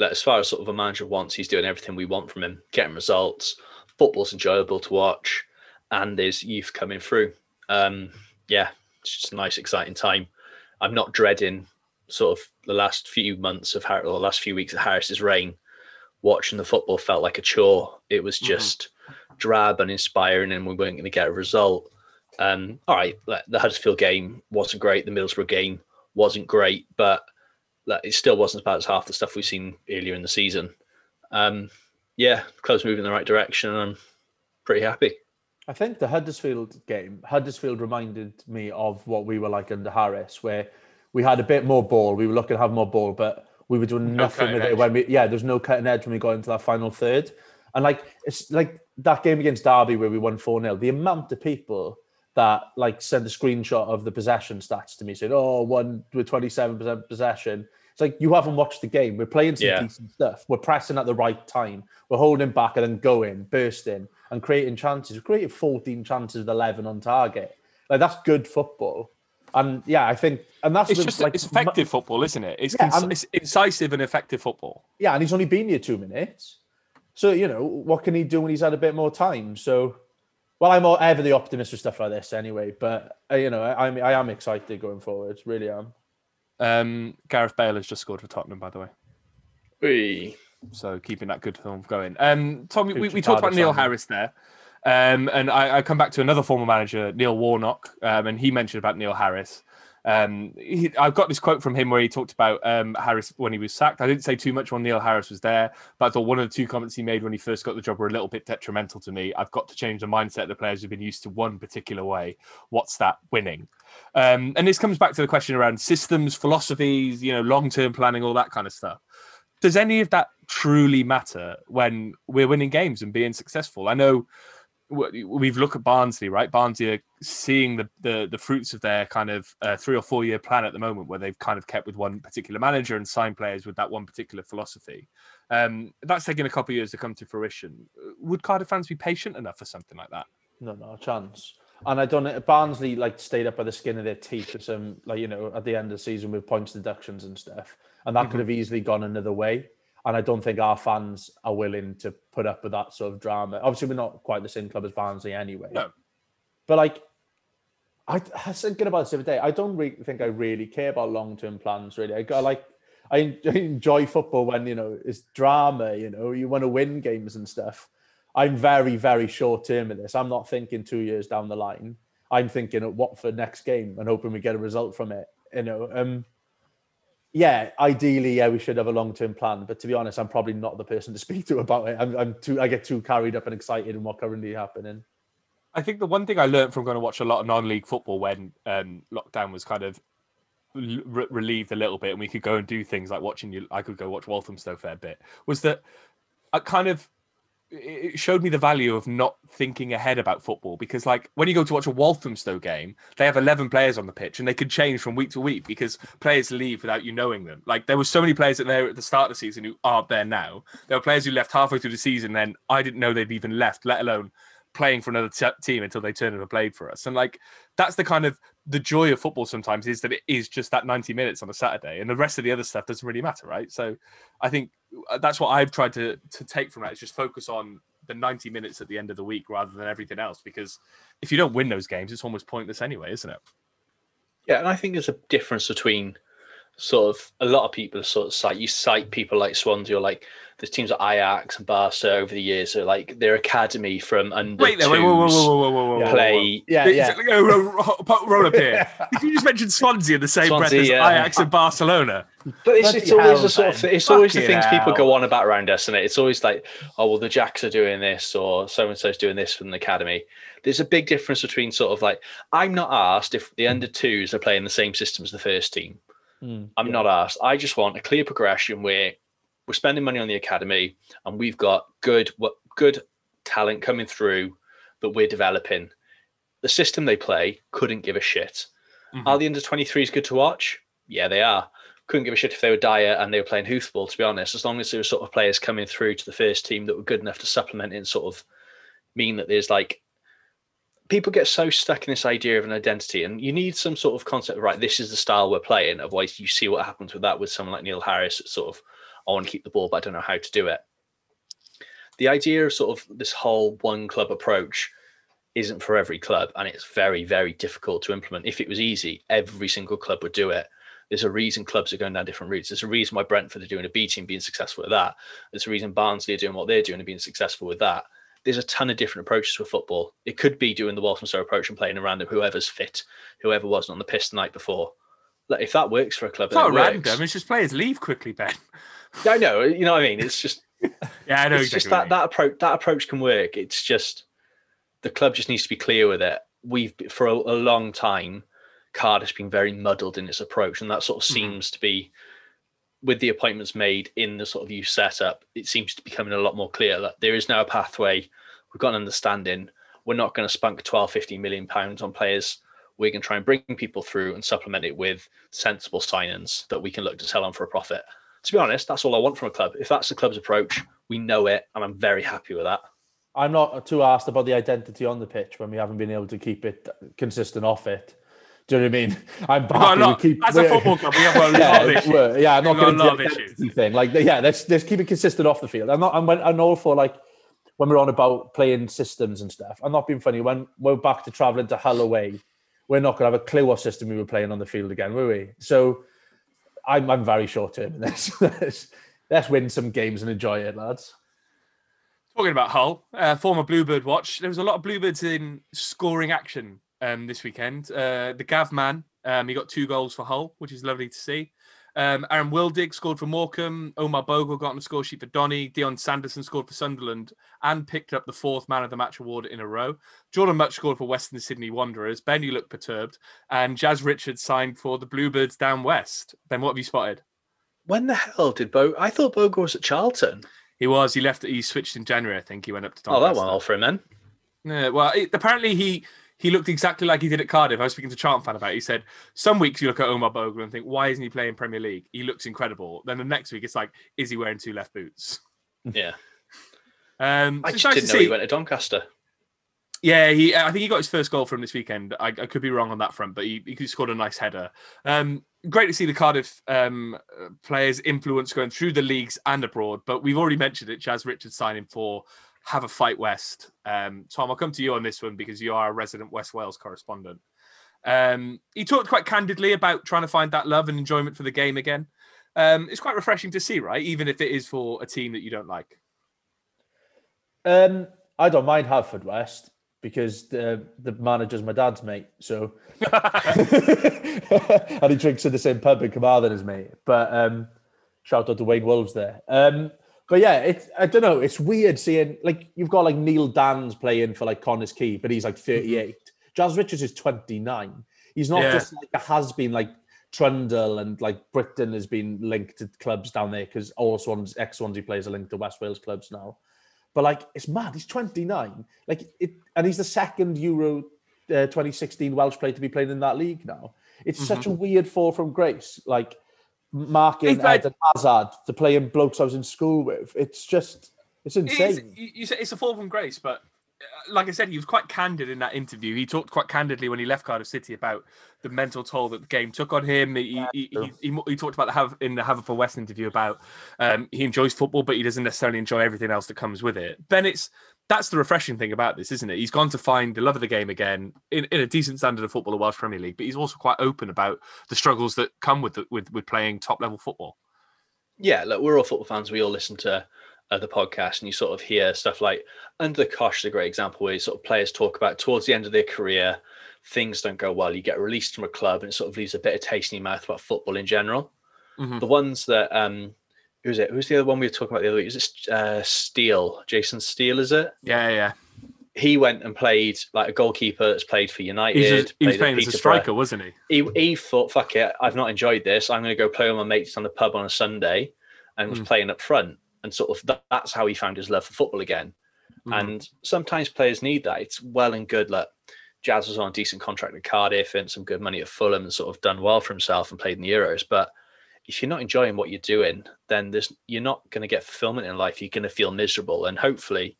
as far as sort of a manager wants, he's doing everything we want from him, getting results. Football's enjoyable to watch, and there's youth coming through. Um, yeah, it's just a nice, exciting time. I'm not dreading sort of the last few months of Har- or the last few weeks of Harris's reign. Watching the football felt like a chore. It was Mhm. just drab and inspiring, and we weren't going to get a result. Um, all right, like, the Huddersfield game wasn't great. The Middlesbrough game wasn't great, but that it still wasn't as bad as half the stuff we've seen earlier in the season. Um, yeah, club's moving in the right direction, and I'm pretty happy. I think the Huddersfield game, Huddersfield reminded me of what we were like under Harris, where we had a bit more ball. We were looking to have more ball, but we were doing No nothing cutting with it when we yeah, there's no cutting edge when we got into that final third. And like it's like that game against Derby where we won 4-0, the amount of people that like sent a screenshot of the possession stats to me saying, Oh, one with 27% possession. It's like you haven't watched the game. We're playing some Yeah. decent stuff. We're pressing at the right time. We're holding back and then going, bursting, and creating chances. We created 14 chances with 11 on target. Like that's good football. And yeah, I think, and that's It's just like it's effective football, isn't it? It's, Yeah, cons- it's incisive and effective football. Yeah, and he's only been here two minutes. So you know what can he do when he's had a bit more time? So, well, I'm all- ever the optimist with stuff like this anyway. But uh, you know, I, I'm I am excited going forward. Really am. Um, Gareth Bale has just scored for Tottenham, by the way. Whee. So keeping that good film going. Um, Tom, we, we talked about Neil signing. Harris there. Um, and I, I come back to another former manager, Neil Warnock, um, and he mentioned about Neil Harris. Um, he, I've got this quote from him where he talked about um, Harris when he was sacked. I didn't say too much when Neil Harris was there, but I thought one of the two comments he made when he first got the job were a little bit detrimental to me. I've got to change the mindset of the players who've been used to one particular way. What's that? Winning. Um, and this comes back to the question around systems, philosophies, you know, long-term planning, all that kind of stuff does any of that truly matter when we're winning games and being successful? I know we've looked at Barnsley, right? Barnsley are seeing the the, the fruits of their kind of uh, three or four year plan at the moment, where they've kind of kept with one particular manager and signed players with that one particular philosophy. Um, that's taken a couple of years to come to fruition. Would Cardiff fans be patient enough for something like that? No, no chance. And I don't know. Barnsley like stayed up by the skin of their teeth with some like you know at the end of the season with points deductions and stuff, and that could have easily gone another way. And I don't think our fans are willing to put up with that sort of drama. Obviously, we're not quite the same club as Barnsley anyway. No. But like, I, I was thinking about this the other day. I don't really think I really care about long term plans. Really, I got like. I enjoy football when you know it's drama. You know, you want to win games and stuff. I'm very, very short term in this. I'm not thinking two years down the line. I'm thinking of what for next game and hoping we get a result from it. You know, um, yeah, ideally, yeah, we should have a long term plan. But to be honest, I'm probably not the person to speak to about it. I'm, I'm too, I get too carried up and excited in what currently happening. I think the one thing I learned from going to watch a lot of non-league football when um, lockdown was kind of relieved a little bit, and we could go and do things like watching you. I could go watch Walthamstow fair bit. Was that I kind of it showed me the value of not thinking ahead about football because, like, when you go to watch a Walthamstow game, they have eleven players on the pitch, and they could change from week to week because players leave without you knowing them. Like, there were so many players that there at the start of the season who aren't there now. There were players who left halfway through the season, then I didn't know they'd even left, let alone playing for another t- team until they turned and played for us. And like that's the kind of the joy of football sometimes is that it is just that 90 minutes on a Saturday and the rest of the other stuff doesn't really matter, right? So I think uh, that's what I've tried to to take from that is just focus on the 90 minutes at the end of the week rather than everything else because if you don't win those games it's almost pointless anyway, isn't it? Yeah, and I think there's a difference between sort of a lot of people sort of cite you cite people like Swansea or like there's teams like Ajax and Barca over the years that like their academy from under wait there wait whoa play. Yeah yeah. roll up here. Did (laughs) you just mention Swansea in the same breath as Ajax and Barcelona. But it's, it's always the sort of it's always the things people go on about around us and it's always like oh well the Jacks are doing this or so and so's doing this from the academy. There's a big difference between sort of like I'm not asked if the under twos are playing the same system as the first team. Mm, I'm yeah. not asked. I just want a clear progression where we're spending money on the academy and we've got good what good talent coming through that we're developing. The system they play couldn't give a shit. Mhm. Are the under 23s good to watch? Yeah, they are. Couldn't give a shit if they were dire and they were playing hoofball, to be honest. As long as there were sort of players coming through to the first team that were good enough to supplement it and sort of mean that there's like people get so stuck in this idea of an identity and you need some sort of concept right this is the style we're playing otherwise you see what happens with that with someone like neil harris sort of i want to keep the ball but i don't know how to do it. The idea of sort of this whole one club approach isn't for every club and it's very very difficult to implement. If it was easy every single club would do it. There's a reason clubs are going down different routes. There's a reason why brentford are doing a b team being successful with that. There's a reason barnsley are doing what they're doing and being successful with that there's a ton of different approaches with football. It could be doing the Walthamstow approach and playing a random whoever's fit, whoever wasn't on the piss the night before. Like, if that works for a club, It's not it works. random, it's just players leave quickly, Ben. (laughs) I know, you know what I mean. It's just (laughs) Yeah, I know it's exactly just that that approach that approach can work. It's just the club just needs to be clear with it. We've for a, a long time, Cardiff's been very muddled in its approach, and that sort of Mhm. seems to be with the appointments made in the sort of youth setup. It seems to be becoming a lot more clear that there is now a pathway. We've got an understanding. We're not going to spunk 12, 15 million pounds on players. We're going to try and bring people through and supplement it with sensible signings that we can look to sell on for a profit. To be honest, that's all I want from a club. If that's the club's approach, we know it, and I'm very happy with that. I'm not too asked about the identity on the pitch when we haven't been able to keep it consistent off it. Do you know what I mean? (laughs) I'm We've got a happy lot- keep. as a football club, we have (laughs) a lot yeah, of issues. yeah, I'm not We've got a getting lot of the issues. thing. Like, yeah, let's let's keep it consistent off the field. I'm not. I'm, I'm all for like when we're on about playing systems and stuff. I'm not being funny. When we're back to traveling to Hull away, we're not going to have a clue what system we were playing on the field again, were we? So, I'm I'm very short term in this. (laughs) let's, let's win some games and enjoy it, lads. Talking about Hull, uh, former Bluebird watch. There was a lot of Bluebirds in scoring action um, this weekend. Uh, the Gav man, um, he got two goals for Hull, which is lovely to see. Um, Aaron Wildig scored for Morecambe. Omar Bogle got on the score sheet for Donny. Dion Sanderson scored for Sunderland and picked up the fourth man of the match award in a row. Jordan Mutch scored for Western Sydney Wanderers. Ben, you look perturbed. And Jazz Richards signed for the Bluebirds down west. Ben, what have you spotted? When the hell did Bo? I thought Bogle was at Charlton. He was. He left. He switched in January. I think he went up to. Oh, that went well for him then. Yeah, well, it, apparently he he looked exactly like he did at Cardiff. I was speaking to Charlton fan about. it. He said some weeks you look at Omar Bogle and think, why isn't he playing Premier League? He looks incredible. Then the next week it's like, is he wearing two left boots? (laughs) Yeah, Um, I so just nice didn't know see. he went to Doncaster. Yeah, he. I think he got his first goal from this weekend. I, I could be wrong on that front, but he, he scored a nice header. Um, great to see the Cardiff um, players' influence going through the leagues and abroad. But we've already mentioned it. Jazz Richards signing for Haverfordwest. Um, Tom, I'll come to you on this one because you are a resident West Wales correspondent. Um, he talked quite candidly about trying to find that love and enjoyment for the game again. Um, it's quite refreshing to see, right? Even if it is for a team that you don't like. Um, I don't mind Haverfordwest because the the manager's my dad's mate. So (laughs) (laughs) and he drinks in the same pub in Carmarthen as me. But um, shout out to Wayne Wolves there. Um, but yeah, it's I don't know. It's weird seeing like you've got like Neil Dan's playing for like Connors Key, but he's like 38. Jazz Richards is 29. He's not Yeah. just like a has been like Trundle and like Britton has been linked to clubs down there because all Swans ex Swansea players are linked to West Wales clubs now. But like it's mad. He's 29. Like it, and he's the second Euro uh, 2016 Welsh player to be playing in that league now. It's such a weird fall from grace. Like marking played- Eden Hazard to playing blokes I was in school with. It's just it's It is, insane. you, you say it's a fall from grace, but uh, like I said, he was quite candid in that interview. He talked quite candidly when he left Cardiff City about the mental toll that the game took on him. He he, he, he, he talked about the have in the Haverfordwest interview about um, he enjoys football, but he doesn't necessarily enjoy everything else that comes with it. Ben, it's that's the refreshing thing about this, isn't it? He's gone to find the love of the game again in, in a decent standard of football, the Welsh Premier League, but he's also quite open about the struggles that come with the, with with playing top level football. Yeah, look, we're all football fans. We all listen to uh, the podcast, and you sort of hear stuff like under the cosh is a great example where sort of players talk about towards the end of their career, things don't go well. You get released from a club, and it sort of leaves a bit of taste in your mouth about football in general. Mhm. The ones that um, who's it? Who's the other one we were talking about the other week? Is it uh, Steele? Jason Steele? Is it? Yeah, yeah. He went and played like a goalkeeper that's played for United. He was, he was playing as a striker, wasn't he? he, he thought, fuck it, I've not enjoyed this. I'm going to go play with my mates on the pub on a Sunday and was Mm. playing up front. And sort of that, that's how he found his love for football again. Mhm. And sometimes players need that. It's well and good. Like Jazz was on a decent contract at Cardiff and some good money at Fulham and sort of done well for himself and played in the Euros. But if you're not enjoying what you're doing, then there's you're not going to get fulfillment in life. You're going to feel miserable. And hopefully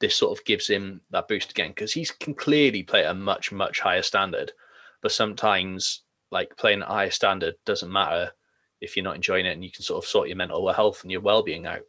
this sort of gives him that boost again because he can clearly play at a much, much higher standard. But sometimes like playing at a higher standard doesn't matter if you're not enjoying it and you can sort of sort your mental health and your well-being out.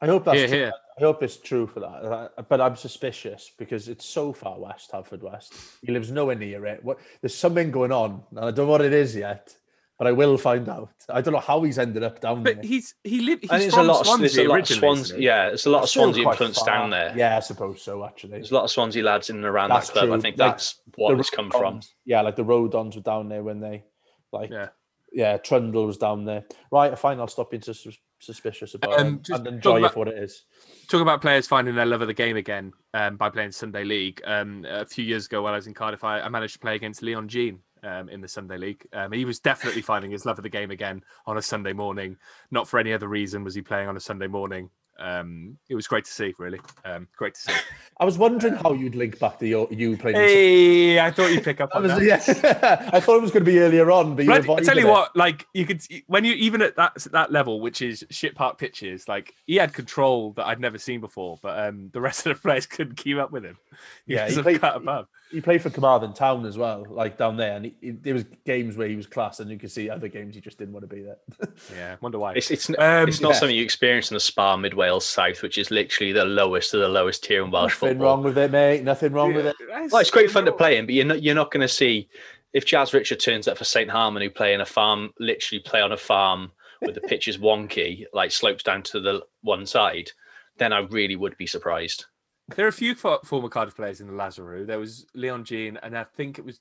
I hope that's Here, true. here. I hope it's true for that. Uh, But I'm suspicious because it's so far west, Haverfordwest. He lives nowhere near it. What there's something going on, and I don't know what it is yet. But I will find out. I don't know how he's ended up down But there. he's he lived. He's and there's a lot of there's Swansea a lot of originally. Swans, isn't he? yeah, there's a lot of Swansea quite influence far. down there. Yeah, I suppose so. Actually, There's a lot of Swansea lads in and around That's that club. I true. think Like, that's what it's come from. Yeah, like the Rodons were down there when they, like, Yeah. yeah, Trundle was down there. Right, fine. I'll stop being sus- suspicious about Um, it and enjoy about- it for what it is. Talk about players finding their love of the game again um, by playing Sunday League. Um, a few years ago, while I was in Cardiff, I, I managed to play against Leon Jeanne um, in the Sunday League. Um, he was definitely finding his love of the game again on a Sunday morning. Not for any other reason was he playing on a Sunday morning. Um, it was great to see, really. Um, great to see. I was wondering how you'd link back to your, you playing. hey, I thought you'd pick up I on was, that. yeah, (laughs) I thought it was going to be earlier on, but you But I, I tell you it. what, like you could when you even at that that level, which is shit park pitches, like he had control that I'd never seen before, but um, the rest of the players couldn't keep up with him. (laughs) Yeah, because he played- cut above. He played for Carmarthen Town as well, like down there, and he, he, there was games where he was class, and you could see other games he just didn't want to be there. (laughs) Yeah, wonder why. It's it's, Um, it's not yeah. something you experience in the Spa Mid Wales South, which is literally the lowest of the lowest tier in Welsh Nothing football. wrong with it, mate. Nothing wrong with it. Well, it's great fun to play in, but you're not you're not going to see if Jazz Richard turns up for St Harmon, who play in a farm, literally play on a farm with the pitch is wonky, like slopes down to the one side. Then I really would be surprised. There are a few fo- former Cardiff players in the Lazaroo. There was Leon Jeanne, and I think it was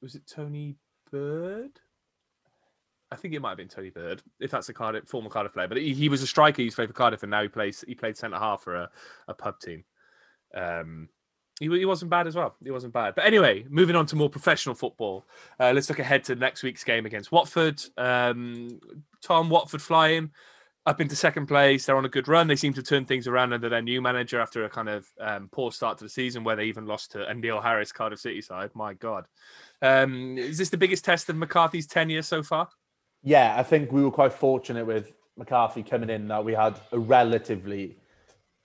was it Tony Bird. I think it might have been Tony Bird, if that's a Cardiff former Cardiff player. But he, he was a striker. He used to play for Cardiff, and now he plays. He played centre half for a, a pub team. Um, he, he wasn't bad as well. He wasn't bad. But anyway, moving on to more professional football. Uh, let's look ahead to next week's game against Watford. Um, Tom Watford flying up into second place. They're on a good run. They seem to turn things around under their new manager after a kind of um, poor start to the season where they even lost to Neil Harris Cardiff City side. My God. Um, is this the biggest test of McCarthy's tenure so far? Yeah, I think we were quite fortunate with McCarthy coming in that we had a relatively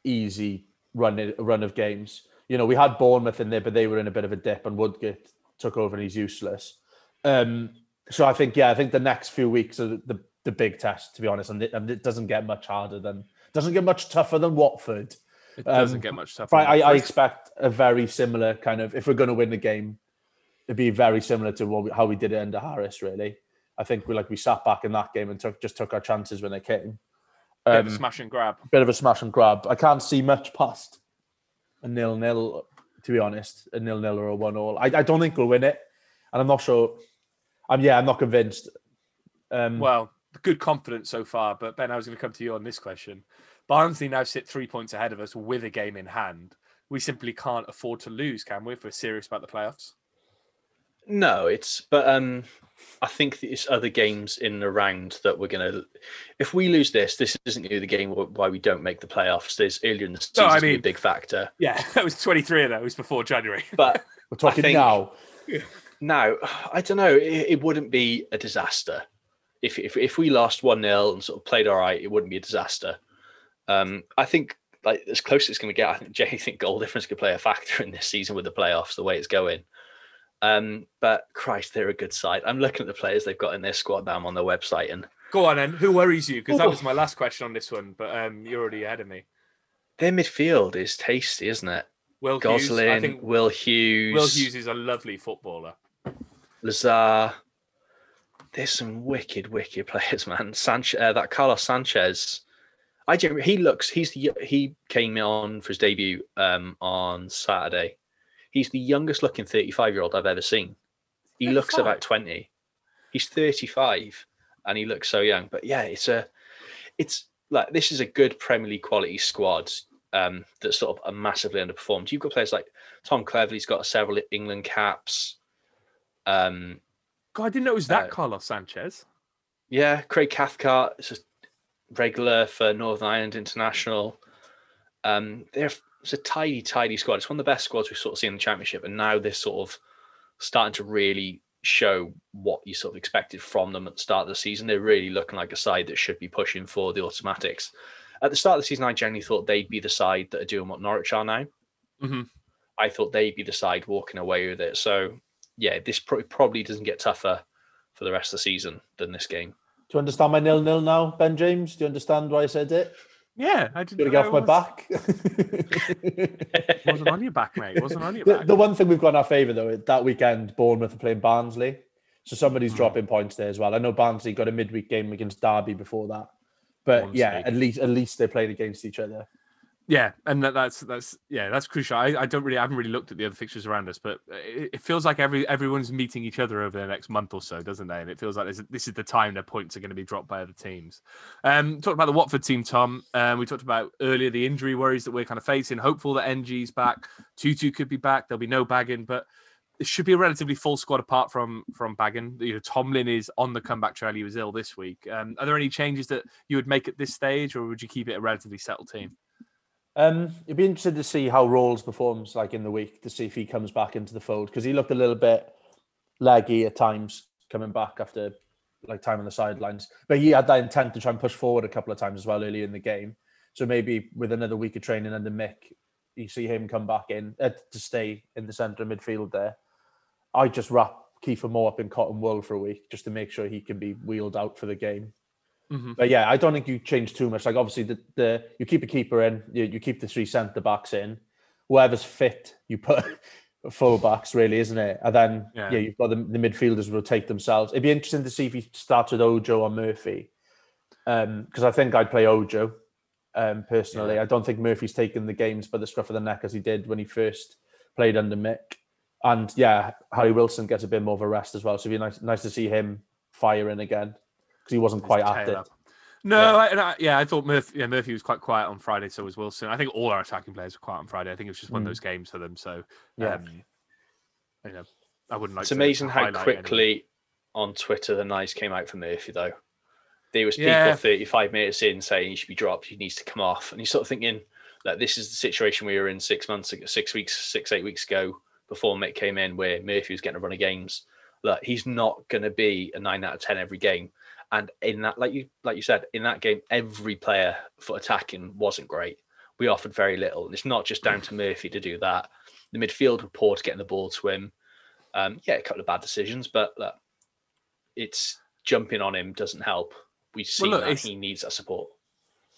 easy run run of games. You know, we had Bournemouth in there, but they were in a bit of a dip, and Woodgate took over and he's useless. Um, so I think, yeah, I think the next few weeks are the, the, big test, to be honest, and it, and it doesn't get much harder than doesn't get much tougher than Watford. It doesn't Um, get much tougher. I, I expect a very similar kind of if we're going to win the game, it'd be very similar to what we, how we did it under Harris. Really, I think we like we sat back in that game and took just took our chances when they came. Bit of a Um, smash and grab. bit of a smash and grab. I can't see much past a nil nil. To be honest, a nil nil or a one all. I, I don't think we'll win it, and I'm not sure. I'm yeah, I'm not convinced. Um, Well, good confidence so far. But Ben, I was going to come to you on this question. Barnsley now sit three points ahead of us with a game in hand. We simply can't afford to lose, can we? If we're serious about the playoffs. No, it's but um, I think it's other games in the round that we're gonna. If we lose this, this isn't gonna be the game why we don't make the playoffs. There's earlier in the season I gonna be a mean- big factor, Yeah, (laughs) that was 23 of those before January. but (laughs) we're talking think- now. (sighs) now I don't know. It, it wouldn't be a disaster if if if we lost one 0 and sort of played all right. It wouldn't be a disaster. Um, I think like as close as it's going to get. I think (laughs) Jay think goal difference could play a factor in this season with the playoffs the way it's going. Um, but Christ, they're a good side. I'm looking at the players they've got in their squad now. On their website, and Go on, then. Who worries you? Because that was my last question on this one, but um, you're already ahead of me. their midfield is tasty, isn't it? Will Hughes. I think Will Hughes, Will Hughes is a lovely footballer. Lazar. There's some wicked, wicked (laughs) players, man. Sanchez, uh, that Carlos Sanchez. I genuinely, he looks. He's the he came on for his debut um, on Saturday. He's the youngest looking 35 year old I've ever seen. He looks about 20. He's 35 and he looks so young. But yeah, it's a, it's like this is a good Premier League quality squad um, that sort of are massively underperformed. You've got players like Tom Cleverley's got several England caps. Um, God, I didn't know it was that Uh, Carlos Sanchez. yeah, Craig Cathcart is a regular for Northern Ireland International. Um, they're it's a tidy, tidy squad. It's one of the best squads we've sort of seen in the championship, and now they're sort of starting to really show what you sort of expected from them at the start of the season. They're really looking like a side that should be pushing for the automatics. At the start of the season, I generally thought they'd be the side that are doing what Norwich are now. Mhm. I thought they'd be the side walking away with it. So, yeah, this pro- probably doesn't get tougher for the rest of the season than this game. Do you understand my nil nil now, Ben James? Do you understand why I said it? Yeah, I didn't you want to know get off my back? Wasn't on your back, mate. Wasn't on your the, back. the one thing we've got in our favour though, that weekend Bournemouth are playing Barnsley, so somebody's Hmm. dropping points there as well. I know Barnsley got a midweek game against Derby before that, but One yeah, snake. at least at least they're playing against each other. Yeah, and that, that's that's yeah, that's crucial. I, I don't really I haven't really looked at the other fixtures around us, but it, it, feels like every everyone's meeting each other over the next month or so, doesn't they? And it feels like this, this is the time their points are going to be dropped by other teams. Um, talked about the Watford team, Tom. Um, we talked about earlier the injury worries that we're kind of facing. Hopeful that Ng's back, Tutu could be back. There'll be no Bagan, but it should be a relatively full squad apart from from Bagan. You know, Tomlin is on the comeback trail. He was ill this week. Um, are there any changes that you would make at this stage, or would you keep it a relatively settled team? Um, it'd be interesting to see how Ralls performs like in the week to see if he comes back into the fold because he looked a little bit leggy at times coming back after like time on the sidelines. But he had that intent to try and push forward a couple of times as well early in the game. So maybe with another week of training under Mick, you see him come back in uh, to stay in the centre of midfield there. I just wrap Kieffer Moore up in cotton wool for a week just to make sure he can be wheeled out for the game. Mm-hmm. But yeah, I don't think you change too much. Like obviously, the, the you keep a keeper in, you, you keep the three centre backs in. Whoever's fit, you put (laughs) full backs, really, isn't it? And then yeah, yeah you've got the, the midfielders rotate themselves. It'd be interesting to see if he starts with Ojo or Murphy, because um, I think I'd play Ojo um, personally. Yeah. I don't think Murphy's taken the games by the scruff of the neck as he did when he first played under Mick. And yeah, Harry Wilson gets a bit more of a rest as well. So it'd be nice, nice to see him firing again because he wasn't quite at it. No, yeah. I, I, yeah, I thought Murphy, yeah, Murphy was quite quiet on Friday. So was Wilson. I think all our attacking players were quiet on Friday. I think it was just one mm. of those games for them. So yeah, um, you know, I wouldn't like. It's amazing how quickly on Twitter the nice came out for Murphy though. There was people yeah. 35 minutes in saying he should be dropped. He needs to come off, and he's sort of thinking that this is the situation we were in six months, ago, six weeks, six eight weeks ago before Mick came in, where Murphy was getting a run of games. Look, he's not going to be a nine out of ten every game. And in that, like you like you said, in that game, every player for attacking wasn't great. We offered very little, and it's not just down to Murphy to do that. The midfield were poor to getting the ball to him. Um, yeah, a couple of bad decisions, but look, it's jumping on him doesn't help. We see well, look, that he needs that support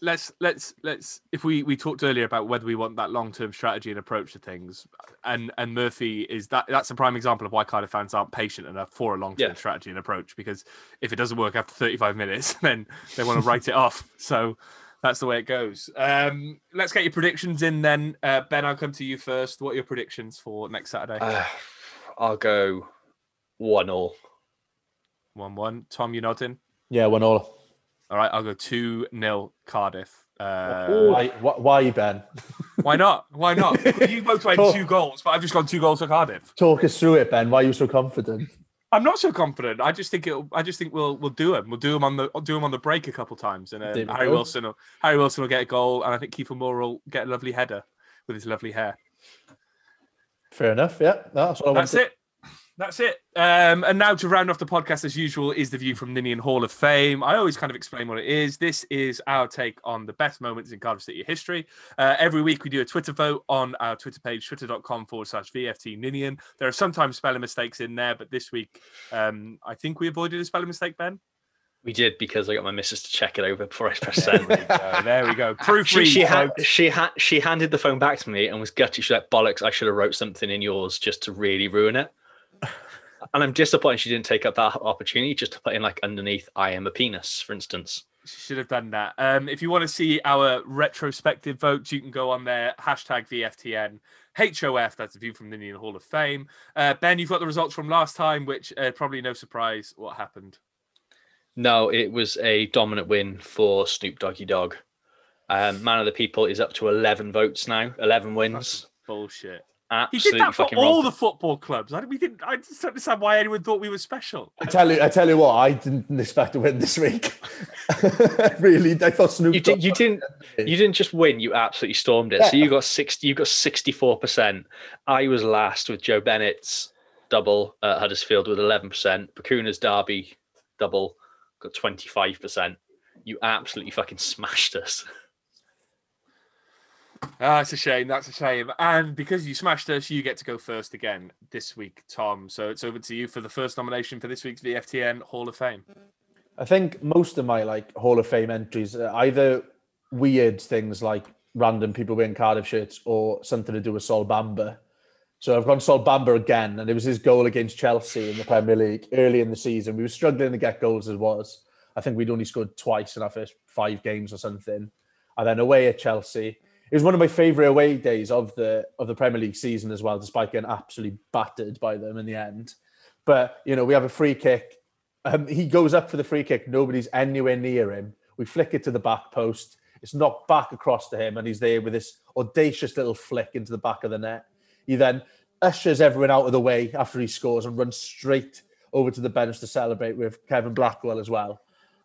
let's let's let's if we we talked earlier about whether we want that long-term strategy and approach to things and and murphy is that that's a prime example of why cardiff fans aren't patient enough for a long-term yeah. strategy and approach because if it doesn't work after 35 minutes (laughs) then they want to write it off. So that's the way it goes. Um let's get your predictions in then. Uh, ben i'll come to you first. What are your predictions for next saturday? Uh, i'll go one all one one tom you're nodding? Yeah one all all right, I'll go 2 0 Cardiff. Uh, why, why, you Ben? (laughs) why not? Why not? (laughs) you both went two goals, but I've just gone two goals to Cardiff. Talk us through it, Ben. Why are you so confident? I'm not so confident. I just think it. I just think we'll we'll do them. We'll do them on the do them on the break a couple times, and uh, Harry. Wilson will, Harry Wilson will get a goal, and I think Kieffer Moore will get a lovely header with his lovely hair. Fair enough. Yeah, that's what I That's it. That's it. Um, and now to round off the podcast, as usual, is the view from Ninian Hall of Fame. I always kind of explain what it is. This is our take on the best moments in Cardiff City history. Uh, every week we do a Twitter vote on our Twitter page, twitter.com forward slash VFT Ninian. There are sometimes spelling mistakes in there, but this week um, I think we avoided a spelling mistake, Ben. We did because I got my missus to check it over before I press (laughs) send. there, we go. there we go. Proofread. She, she had she had she handed the phone back to me and was gutted. She's like, "Bollocks! I should have wrote something in yours just to really ruin it." And I'm disappointed she didn't take up that opportunity just to put in like underneath "I am a penis," for instance. She should have done that. Um, if you want to see our retrospective votes, you can go on there hashtag VFTN. HOF, that's a view from the Ninian Hall of Fame. Uh, ben, you've got the results from last time, which uh, probably no surprise what happened. No, it was a dominant win for Snoop Doggy Dogg. Um, Man of the People is up to 11 votes now, 11 wins. That's bullshit. Absolutely he did that for all wrong. the football clubs. I, we didn't. I just don't understand why anyone thought we were special. I tell you, I tell you what, I didn't expect to win this week. (laughs) really, I thought Snoop. You, did, you didn't. You didn't just win. You absolutely stormed it. Yeah. So you got sixty. You got sixty-four percent. I was last with Joe Bennett's double at Huddersfield with eleven percent. Bacuna's Derby double got twenty-five percent. You absolutely fucking smashed us. (laughs) Ah, it's a shame. That's a shame. And because you smashed us, you get to go first again this week, Tom. So it's over to you for the first nomination for this week's VFTN Hall of Fame. I think most of my like Hall of Fame entries are either weird things like random people wearing Cardiff shirts or something to do with Sol Bamba. So I've gone Sol Bamba again, and it was his goal against Chelsea in the Premier League early in the season. We were struggling to get goals as was. I think we'd only scored twice in our first five games or something. And then away at Chelsea, it was one of my favourite away days of the of the Premier League season as well, despite getting absolutely battered by them in the end. But you know, we have a free kick. Um, he goes up for the free kick. Nobody's anywhere near him. We flick it to the back post. It's knocked back across to him, and he's there with this audacious little flick into the back of the net. He then ushers everyone out of the way after he scores and runs straight over to the bench to celebrate with Kevin Blackwell as well.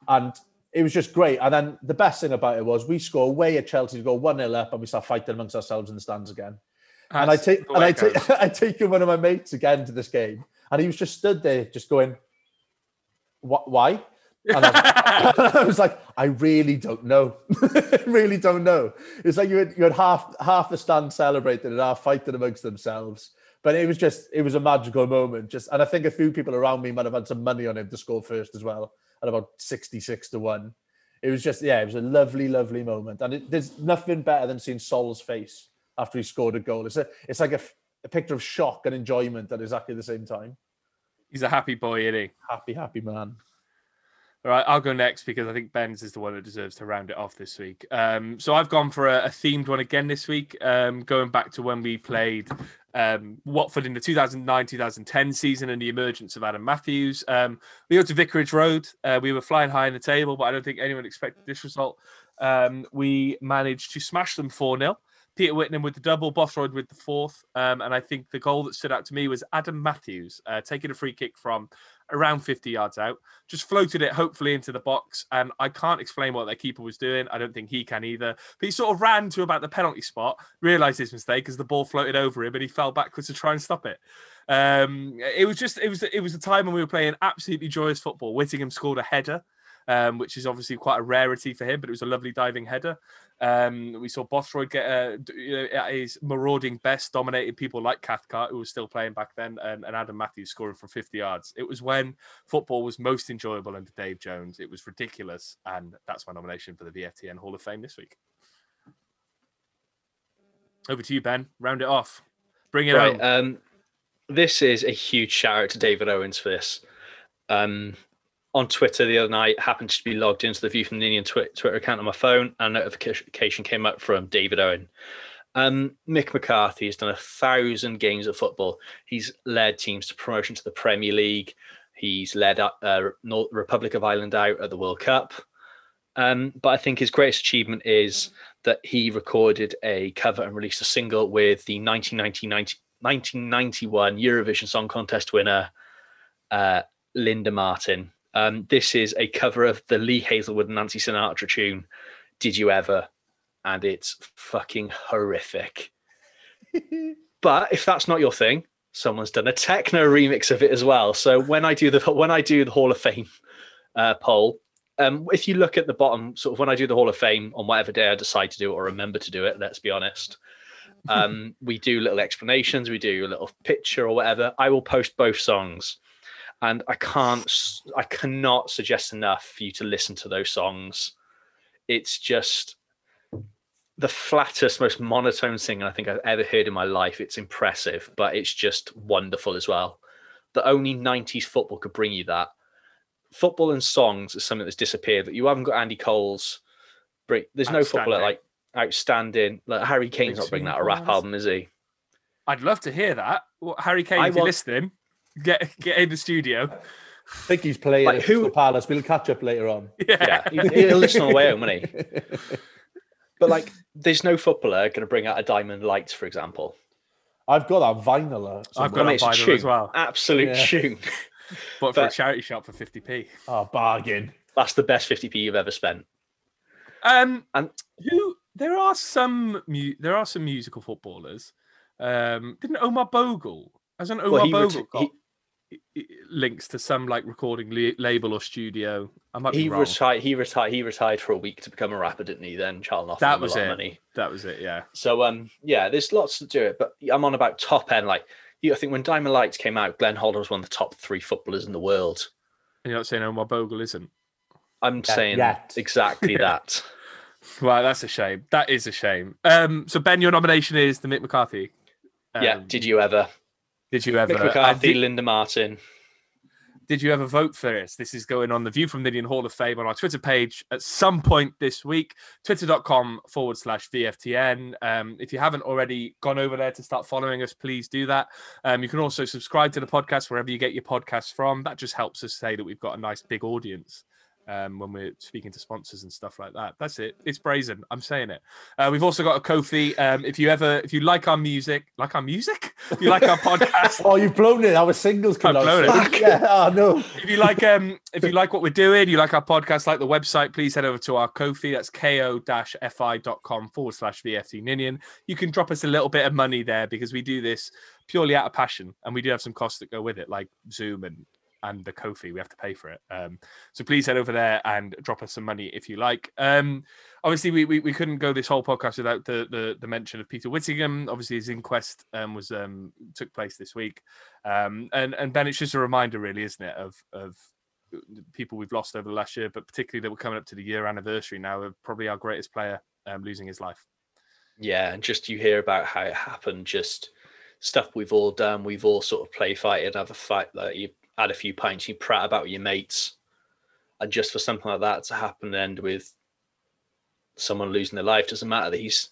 And it was just great. And then the best thing about it was we score away at Chelsea to go 1 0 up and we start fighting amongst ourselves in the stands again. That's and I take and I take (laughs) I take one of my mates again to this game, and he was just stood there, just going, "What? Why?" And I, (laughs) I, was like, I really don't know. (laughs) really don't know. It's like you had, you had half half the stand celebrating and half fighting amongst themselves. But it was just, it was a magical moment. Just, and I think a few people around me might have had some money on him to score first as well, at about sixty-six to one. It was just, yeah, it was a lovely, lovely moment. And it, there's nothing better than seeing Sol's face after he scored a goal. It's a, it's like a, a picture of shock and enjoyment at exactly the same time. He's a happy boy, isn't he? Happy, happy man. All right, I'll go next because I think Ben's is the one that deserves to round it off this week. Um, so I've gone for a, a, themed one again this week, um, going back to when we played um, Watford in the 2009-2010 season and the emergence of Adam Matthews. Um, we go to Vicarage Road. Uh, we were flying high in the table, but I don't think anyone expected this result. Um, we managed to smash them 4-0. Peter Whittingham with the double, Bothroyd with the fourth. Um, and I think the goal that stood out to me was Adam Matthews uh, taking a free kick from around 50 yards out, just floated it hopefully into the box. And I can't explain what their keeper was doing. I don't think he can either. But he sort of ran to about the penalty spot, realized his mistake as the ball floated over him and he fell backwards to try and stop it. Um, it was just, it was, it was a time when we were playing absolutely joyous football. Whittingham scored a header. Um, which is obviously quite a rarity for him, but it was a lovely diving header. Um, we saw Bothroyd get a, you know, at his marauding best, dominating people like Cathcart, who was still playing back then, and, and, Adam Matthews scoring from 50 yards. It was when football was most enjoyable under Dave Jones. It was ridiculous, and that's my nomination for the VFTN Hall of Fame this week. Over to you, Ben. Round it off. Bring it right, um, this is a huge shout out to David Owens for this. Um, on Twitter the other night, happened to be logged into the View from the Ninian Twitter account on my phone, and a notification came up from David Owen. Um, Mick McCarthy has done a thousand games of football. He's led teams to promotion to the Premier League. He's led uh, North Republic of Ireland out at the World Cup. Um, but I think his greatest achievement is that he recorded a cover and released a single with the 1991 Eurovision Song Contest winner, uh, Linda Martin. Um, this is a cover of the Lee Hazlewood and Nancy Sinatra tune, Did You Ever? And it's fucking horrific. (laughs) but if that's not your thing, someone's done a techno remix of it as well. So when I do the when I do the Hall of Fame uh, poll, um, if you look at the bottom, sort of when I do the Hall of Fame on whatever day I decide to do it or remember to do it, let's be honest. (laughs) Um, we do little explanations, we do a little picture or whatever. I will post both songs and I can't, I cannot suggest enough for you to listen to those songs. It's just the flattest, most monotone singing I think I've ever heard in my life. It's impressive, but it's just wonderful as well. The only 90s football could bring you that. Football and songs is something that's disappeared. That you haven't got Andy Cole's. There's no footballer like outstanding. Like Harry Kane's not bringing out a rap album, is he? I'd love to hear that. Well, Harry Kane, I if want, you're listening, get get in the studio. I think he's playing like, who, Palace. We'll catch up later on. (laughs) Yeah, yeah he'll listen on the way home, won't he? (laughs) But like, there's no footballer going to bring out a Diamond Lights, for example. I've got that vinyl. I've got a vinyl as well. Absolute yeah. tune. (laughs) But for but, a charity shop for 50p. Oh, bargain. That's the best 50p you've ever spent. Um, and who there are some mu- there are some musical footballers. Um, didn't Omar Bogle as an Omar well, Bogle ret- got he, links to some like recording la- label or studio? I might he retired. He retired. He retired for a week to become a rapper, didn't he? Then Charles That was it. Money. That was it. Yeah. So um, yeah, there's lots to do it, but I'm on about top end. Like, you, I think when Diamond Lights came out, Glenn Hoddle was one of the top three footballers in the world. And you're not saying Omar Bogle isn't. I'm yeah, saying yet. exactly (laughs) that. Well, that's a shame. That is a shame. Um, so Ben, your nomination is the Mick McCarthy. Um, yeah. Did you ever? Did you ever? Mick McCarthy, Linda Martin. did you ever vote for this? This is going on the View from the Ninian Hall of Fame on our Twitter page at some point this week, twitter.com forward slash VFTN. Um, if you haven't already gone over there to start following us, please do that. Um, you can also subscribe to the podcast wherever you get your podcasts from. That just helps us say that we've got a nice big audience um, when we're speaking to sponsors and stuff like that. That's it. It's brazen. I'm saying it. Uh, we've also got a Ko-fi. Um, if you ever, if you like our music, like our music, if you like our podcast, (laughs) oh, you've blown it. Our singles come blown it. (laughs) yeah. Oh no. if you like, um, if you like what we're doing, you like our podcast, like the website, please head over to our Ko-fi. That's ko-fi.com forward slash VFT Ninian. You can drop us a little bit of money there because we do this purely out of passion, and we do have some costs that go with it, like Zoom and and the Ko-fi. We have to pay for it. Um, so please head over there and drop us some money if you like. Um, obviously, we, we, we couldn't go this whole podcast without the, the, the mention of Peter Whittingham. Obviously, his inquest um, was um, took place this week, um, and and Ben, it's just a reminder, really, isn't it, of of people we've lost over the last year, but particularly that we're coming up to the year anniversary now of probably our greatest player um, losing his life. Yeah, and just you hear about how it happened, just stuff we've all done. We've all sort of play fighted, have a fight like you had a few pints, you prat about your mates, and just for something like that to happen and end with someone losing their life doesn't matter that he's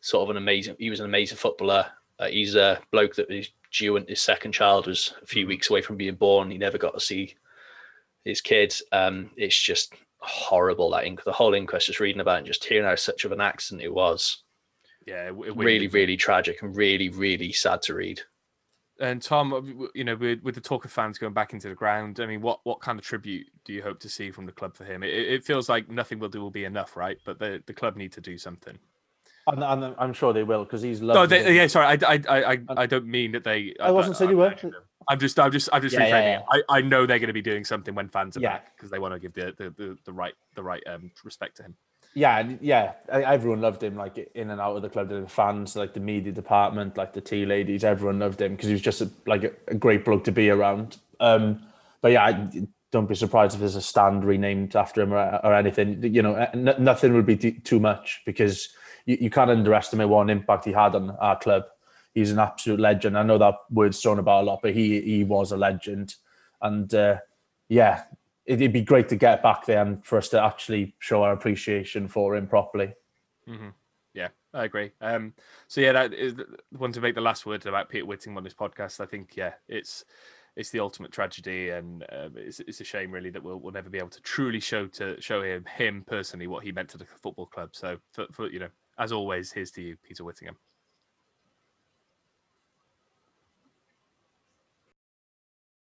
sort of an amazing. He was an amazing footballer. Uh, he's a bloke that is due and his second child was a few weeks away from being born. He never got to see his kids. Um, it's just horrible that inc- the whole inquest just reading about it and just hearing how such of an accident it was. Yeah, it, Really, really tragic and really, really sad to read. And Tom, uh, you know, with, with the talk of fans going back into the ground, I mean, what what kind of tribute do you hope to see from the club for him? It, it feels like nothing will do will be enough, right? But the, the club need to do something. And, and I'm sure they will because he's No, they, yeah, sorry, I, I, I, I- don't mean that they. I wasn't saying you were. I'm just, I'm just, I'm just Yeah, yeah, reframing yeah. it. I, I know they're going to be doing something when fans are Yeah. back because they want to give the, the, the, the right, the right um, respect to him. Yeah, yeah. Everyone loved him, like in and out of the club. The fans, like the media department, like the tea ladies, everyone loved him because he was just a, like a, a great bloke to be around. Um, but yeah, I, don't be surprised if there's a stand renamed after him or, or anything. You know, n- nothing would be t- too much because you, you can't underestimate what an impact he had on our club. He's an absolute legend. I know that word's thrown about a lot, but he he was a legend, and uh, yeah, it'd be great to get back there and for us to actually show our appreciation for him properly. hmm Yeah, I agree. Um, so yeah, that is the one to make the last word about Peter Whitting on this podcast. I think yeah, it's it's the ultimate tragedy, and um, it's it's a shame really that we'll we'll never be able to truly show to show him him personally what he meant to the football club. So for, for you know, as always, here's to you, Peter Whittingham.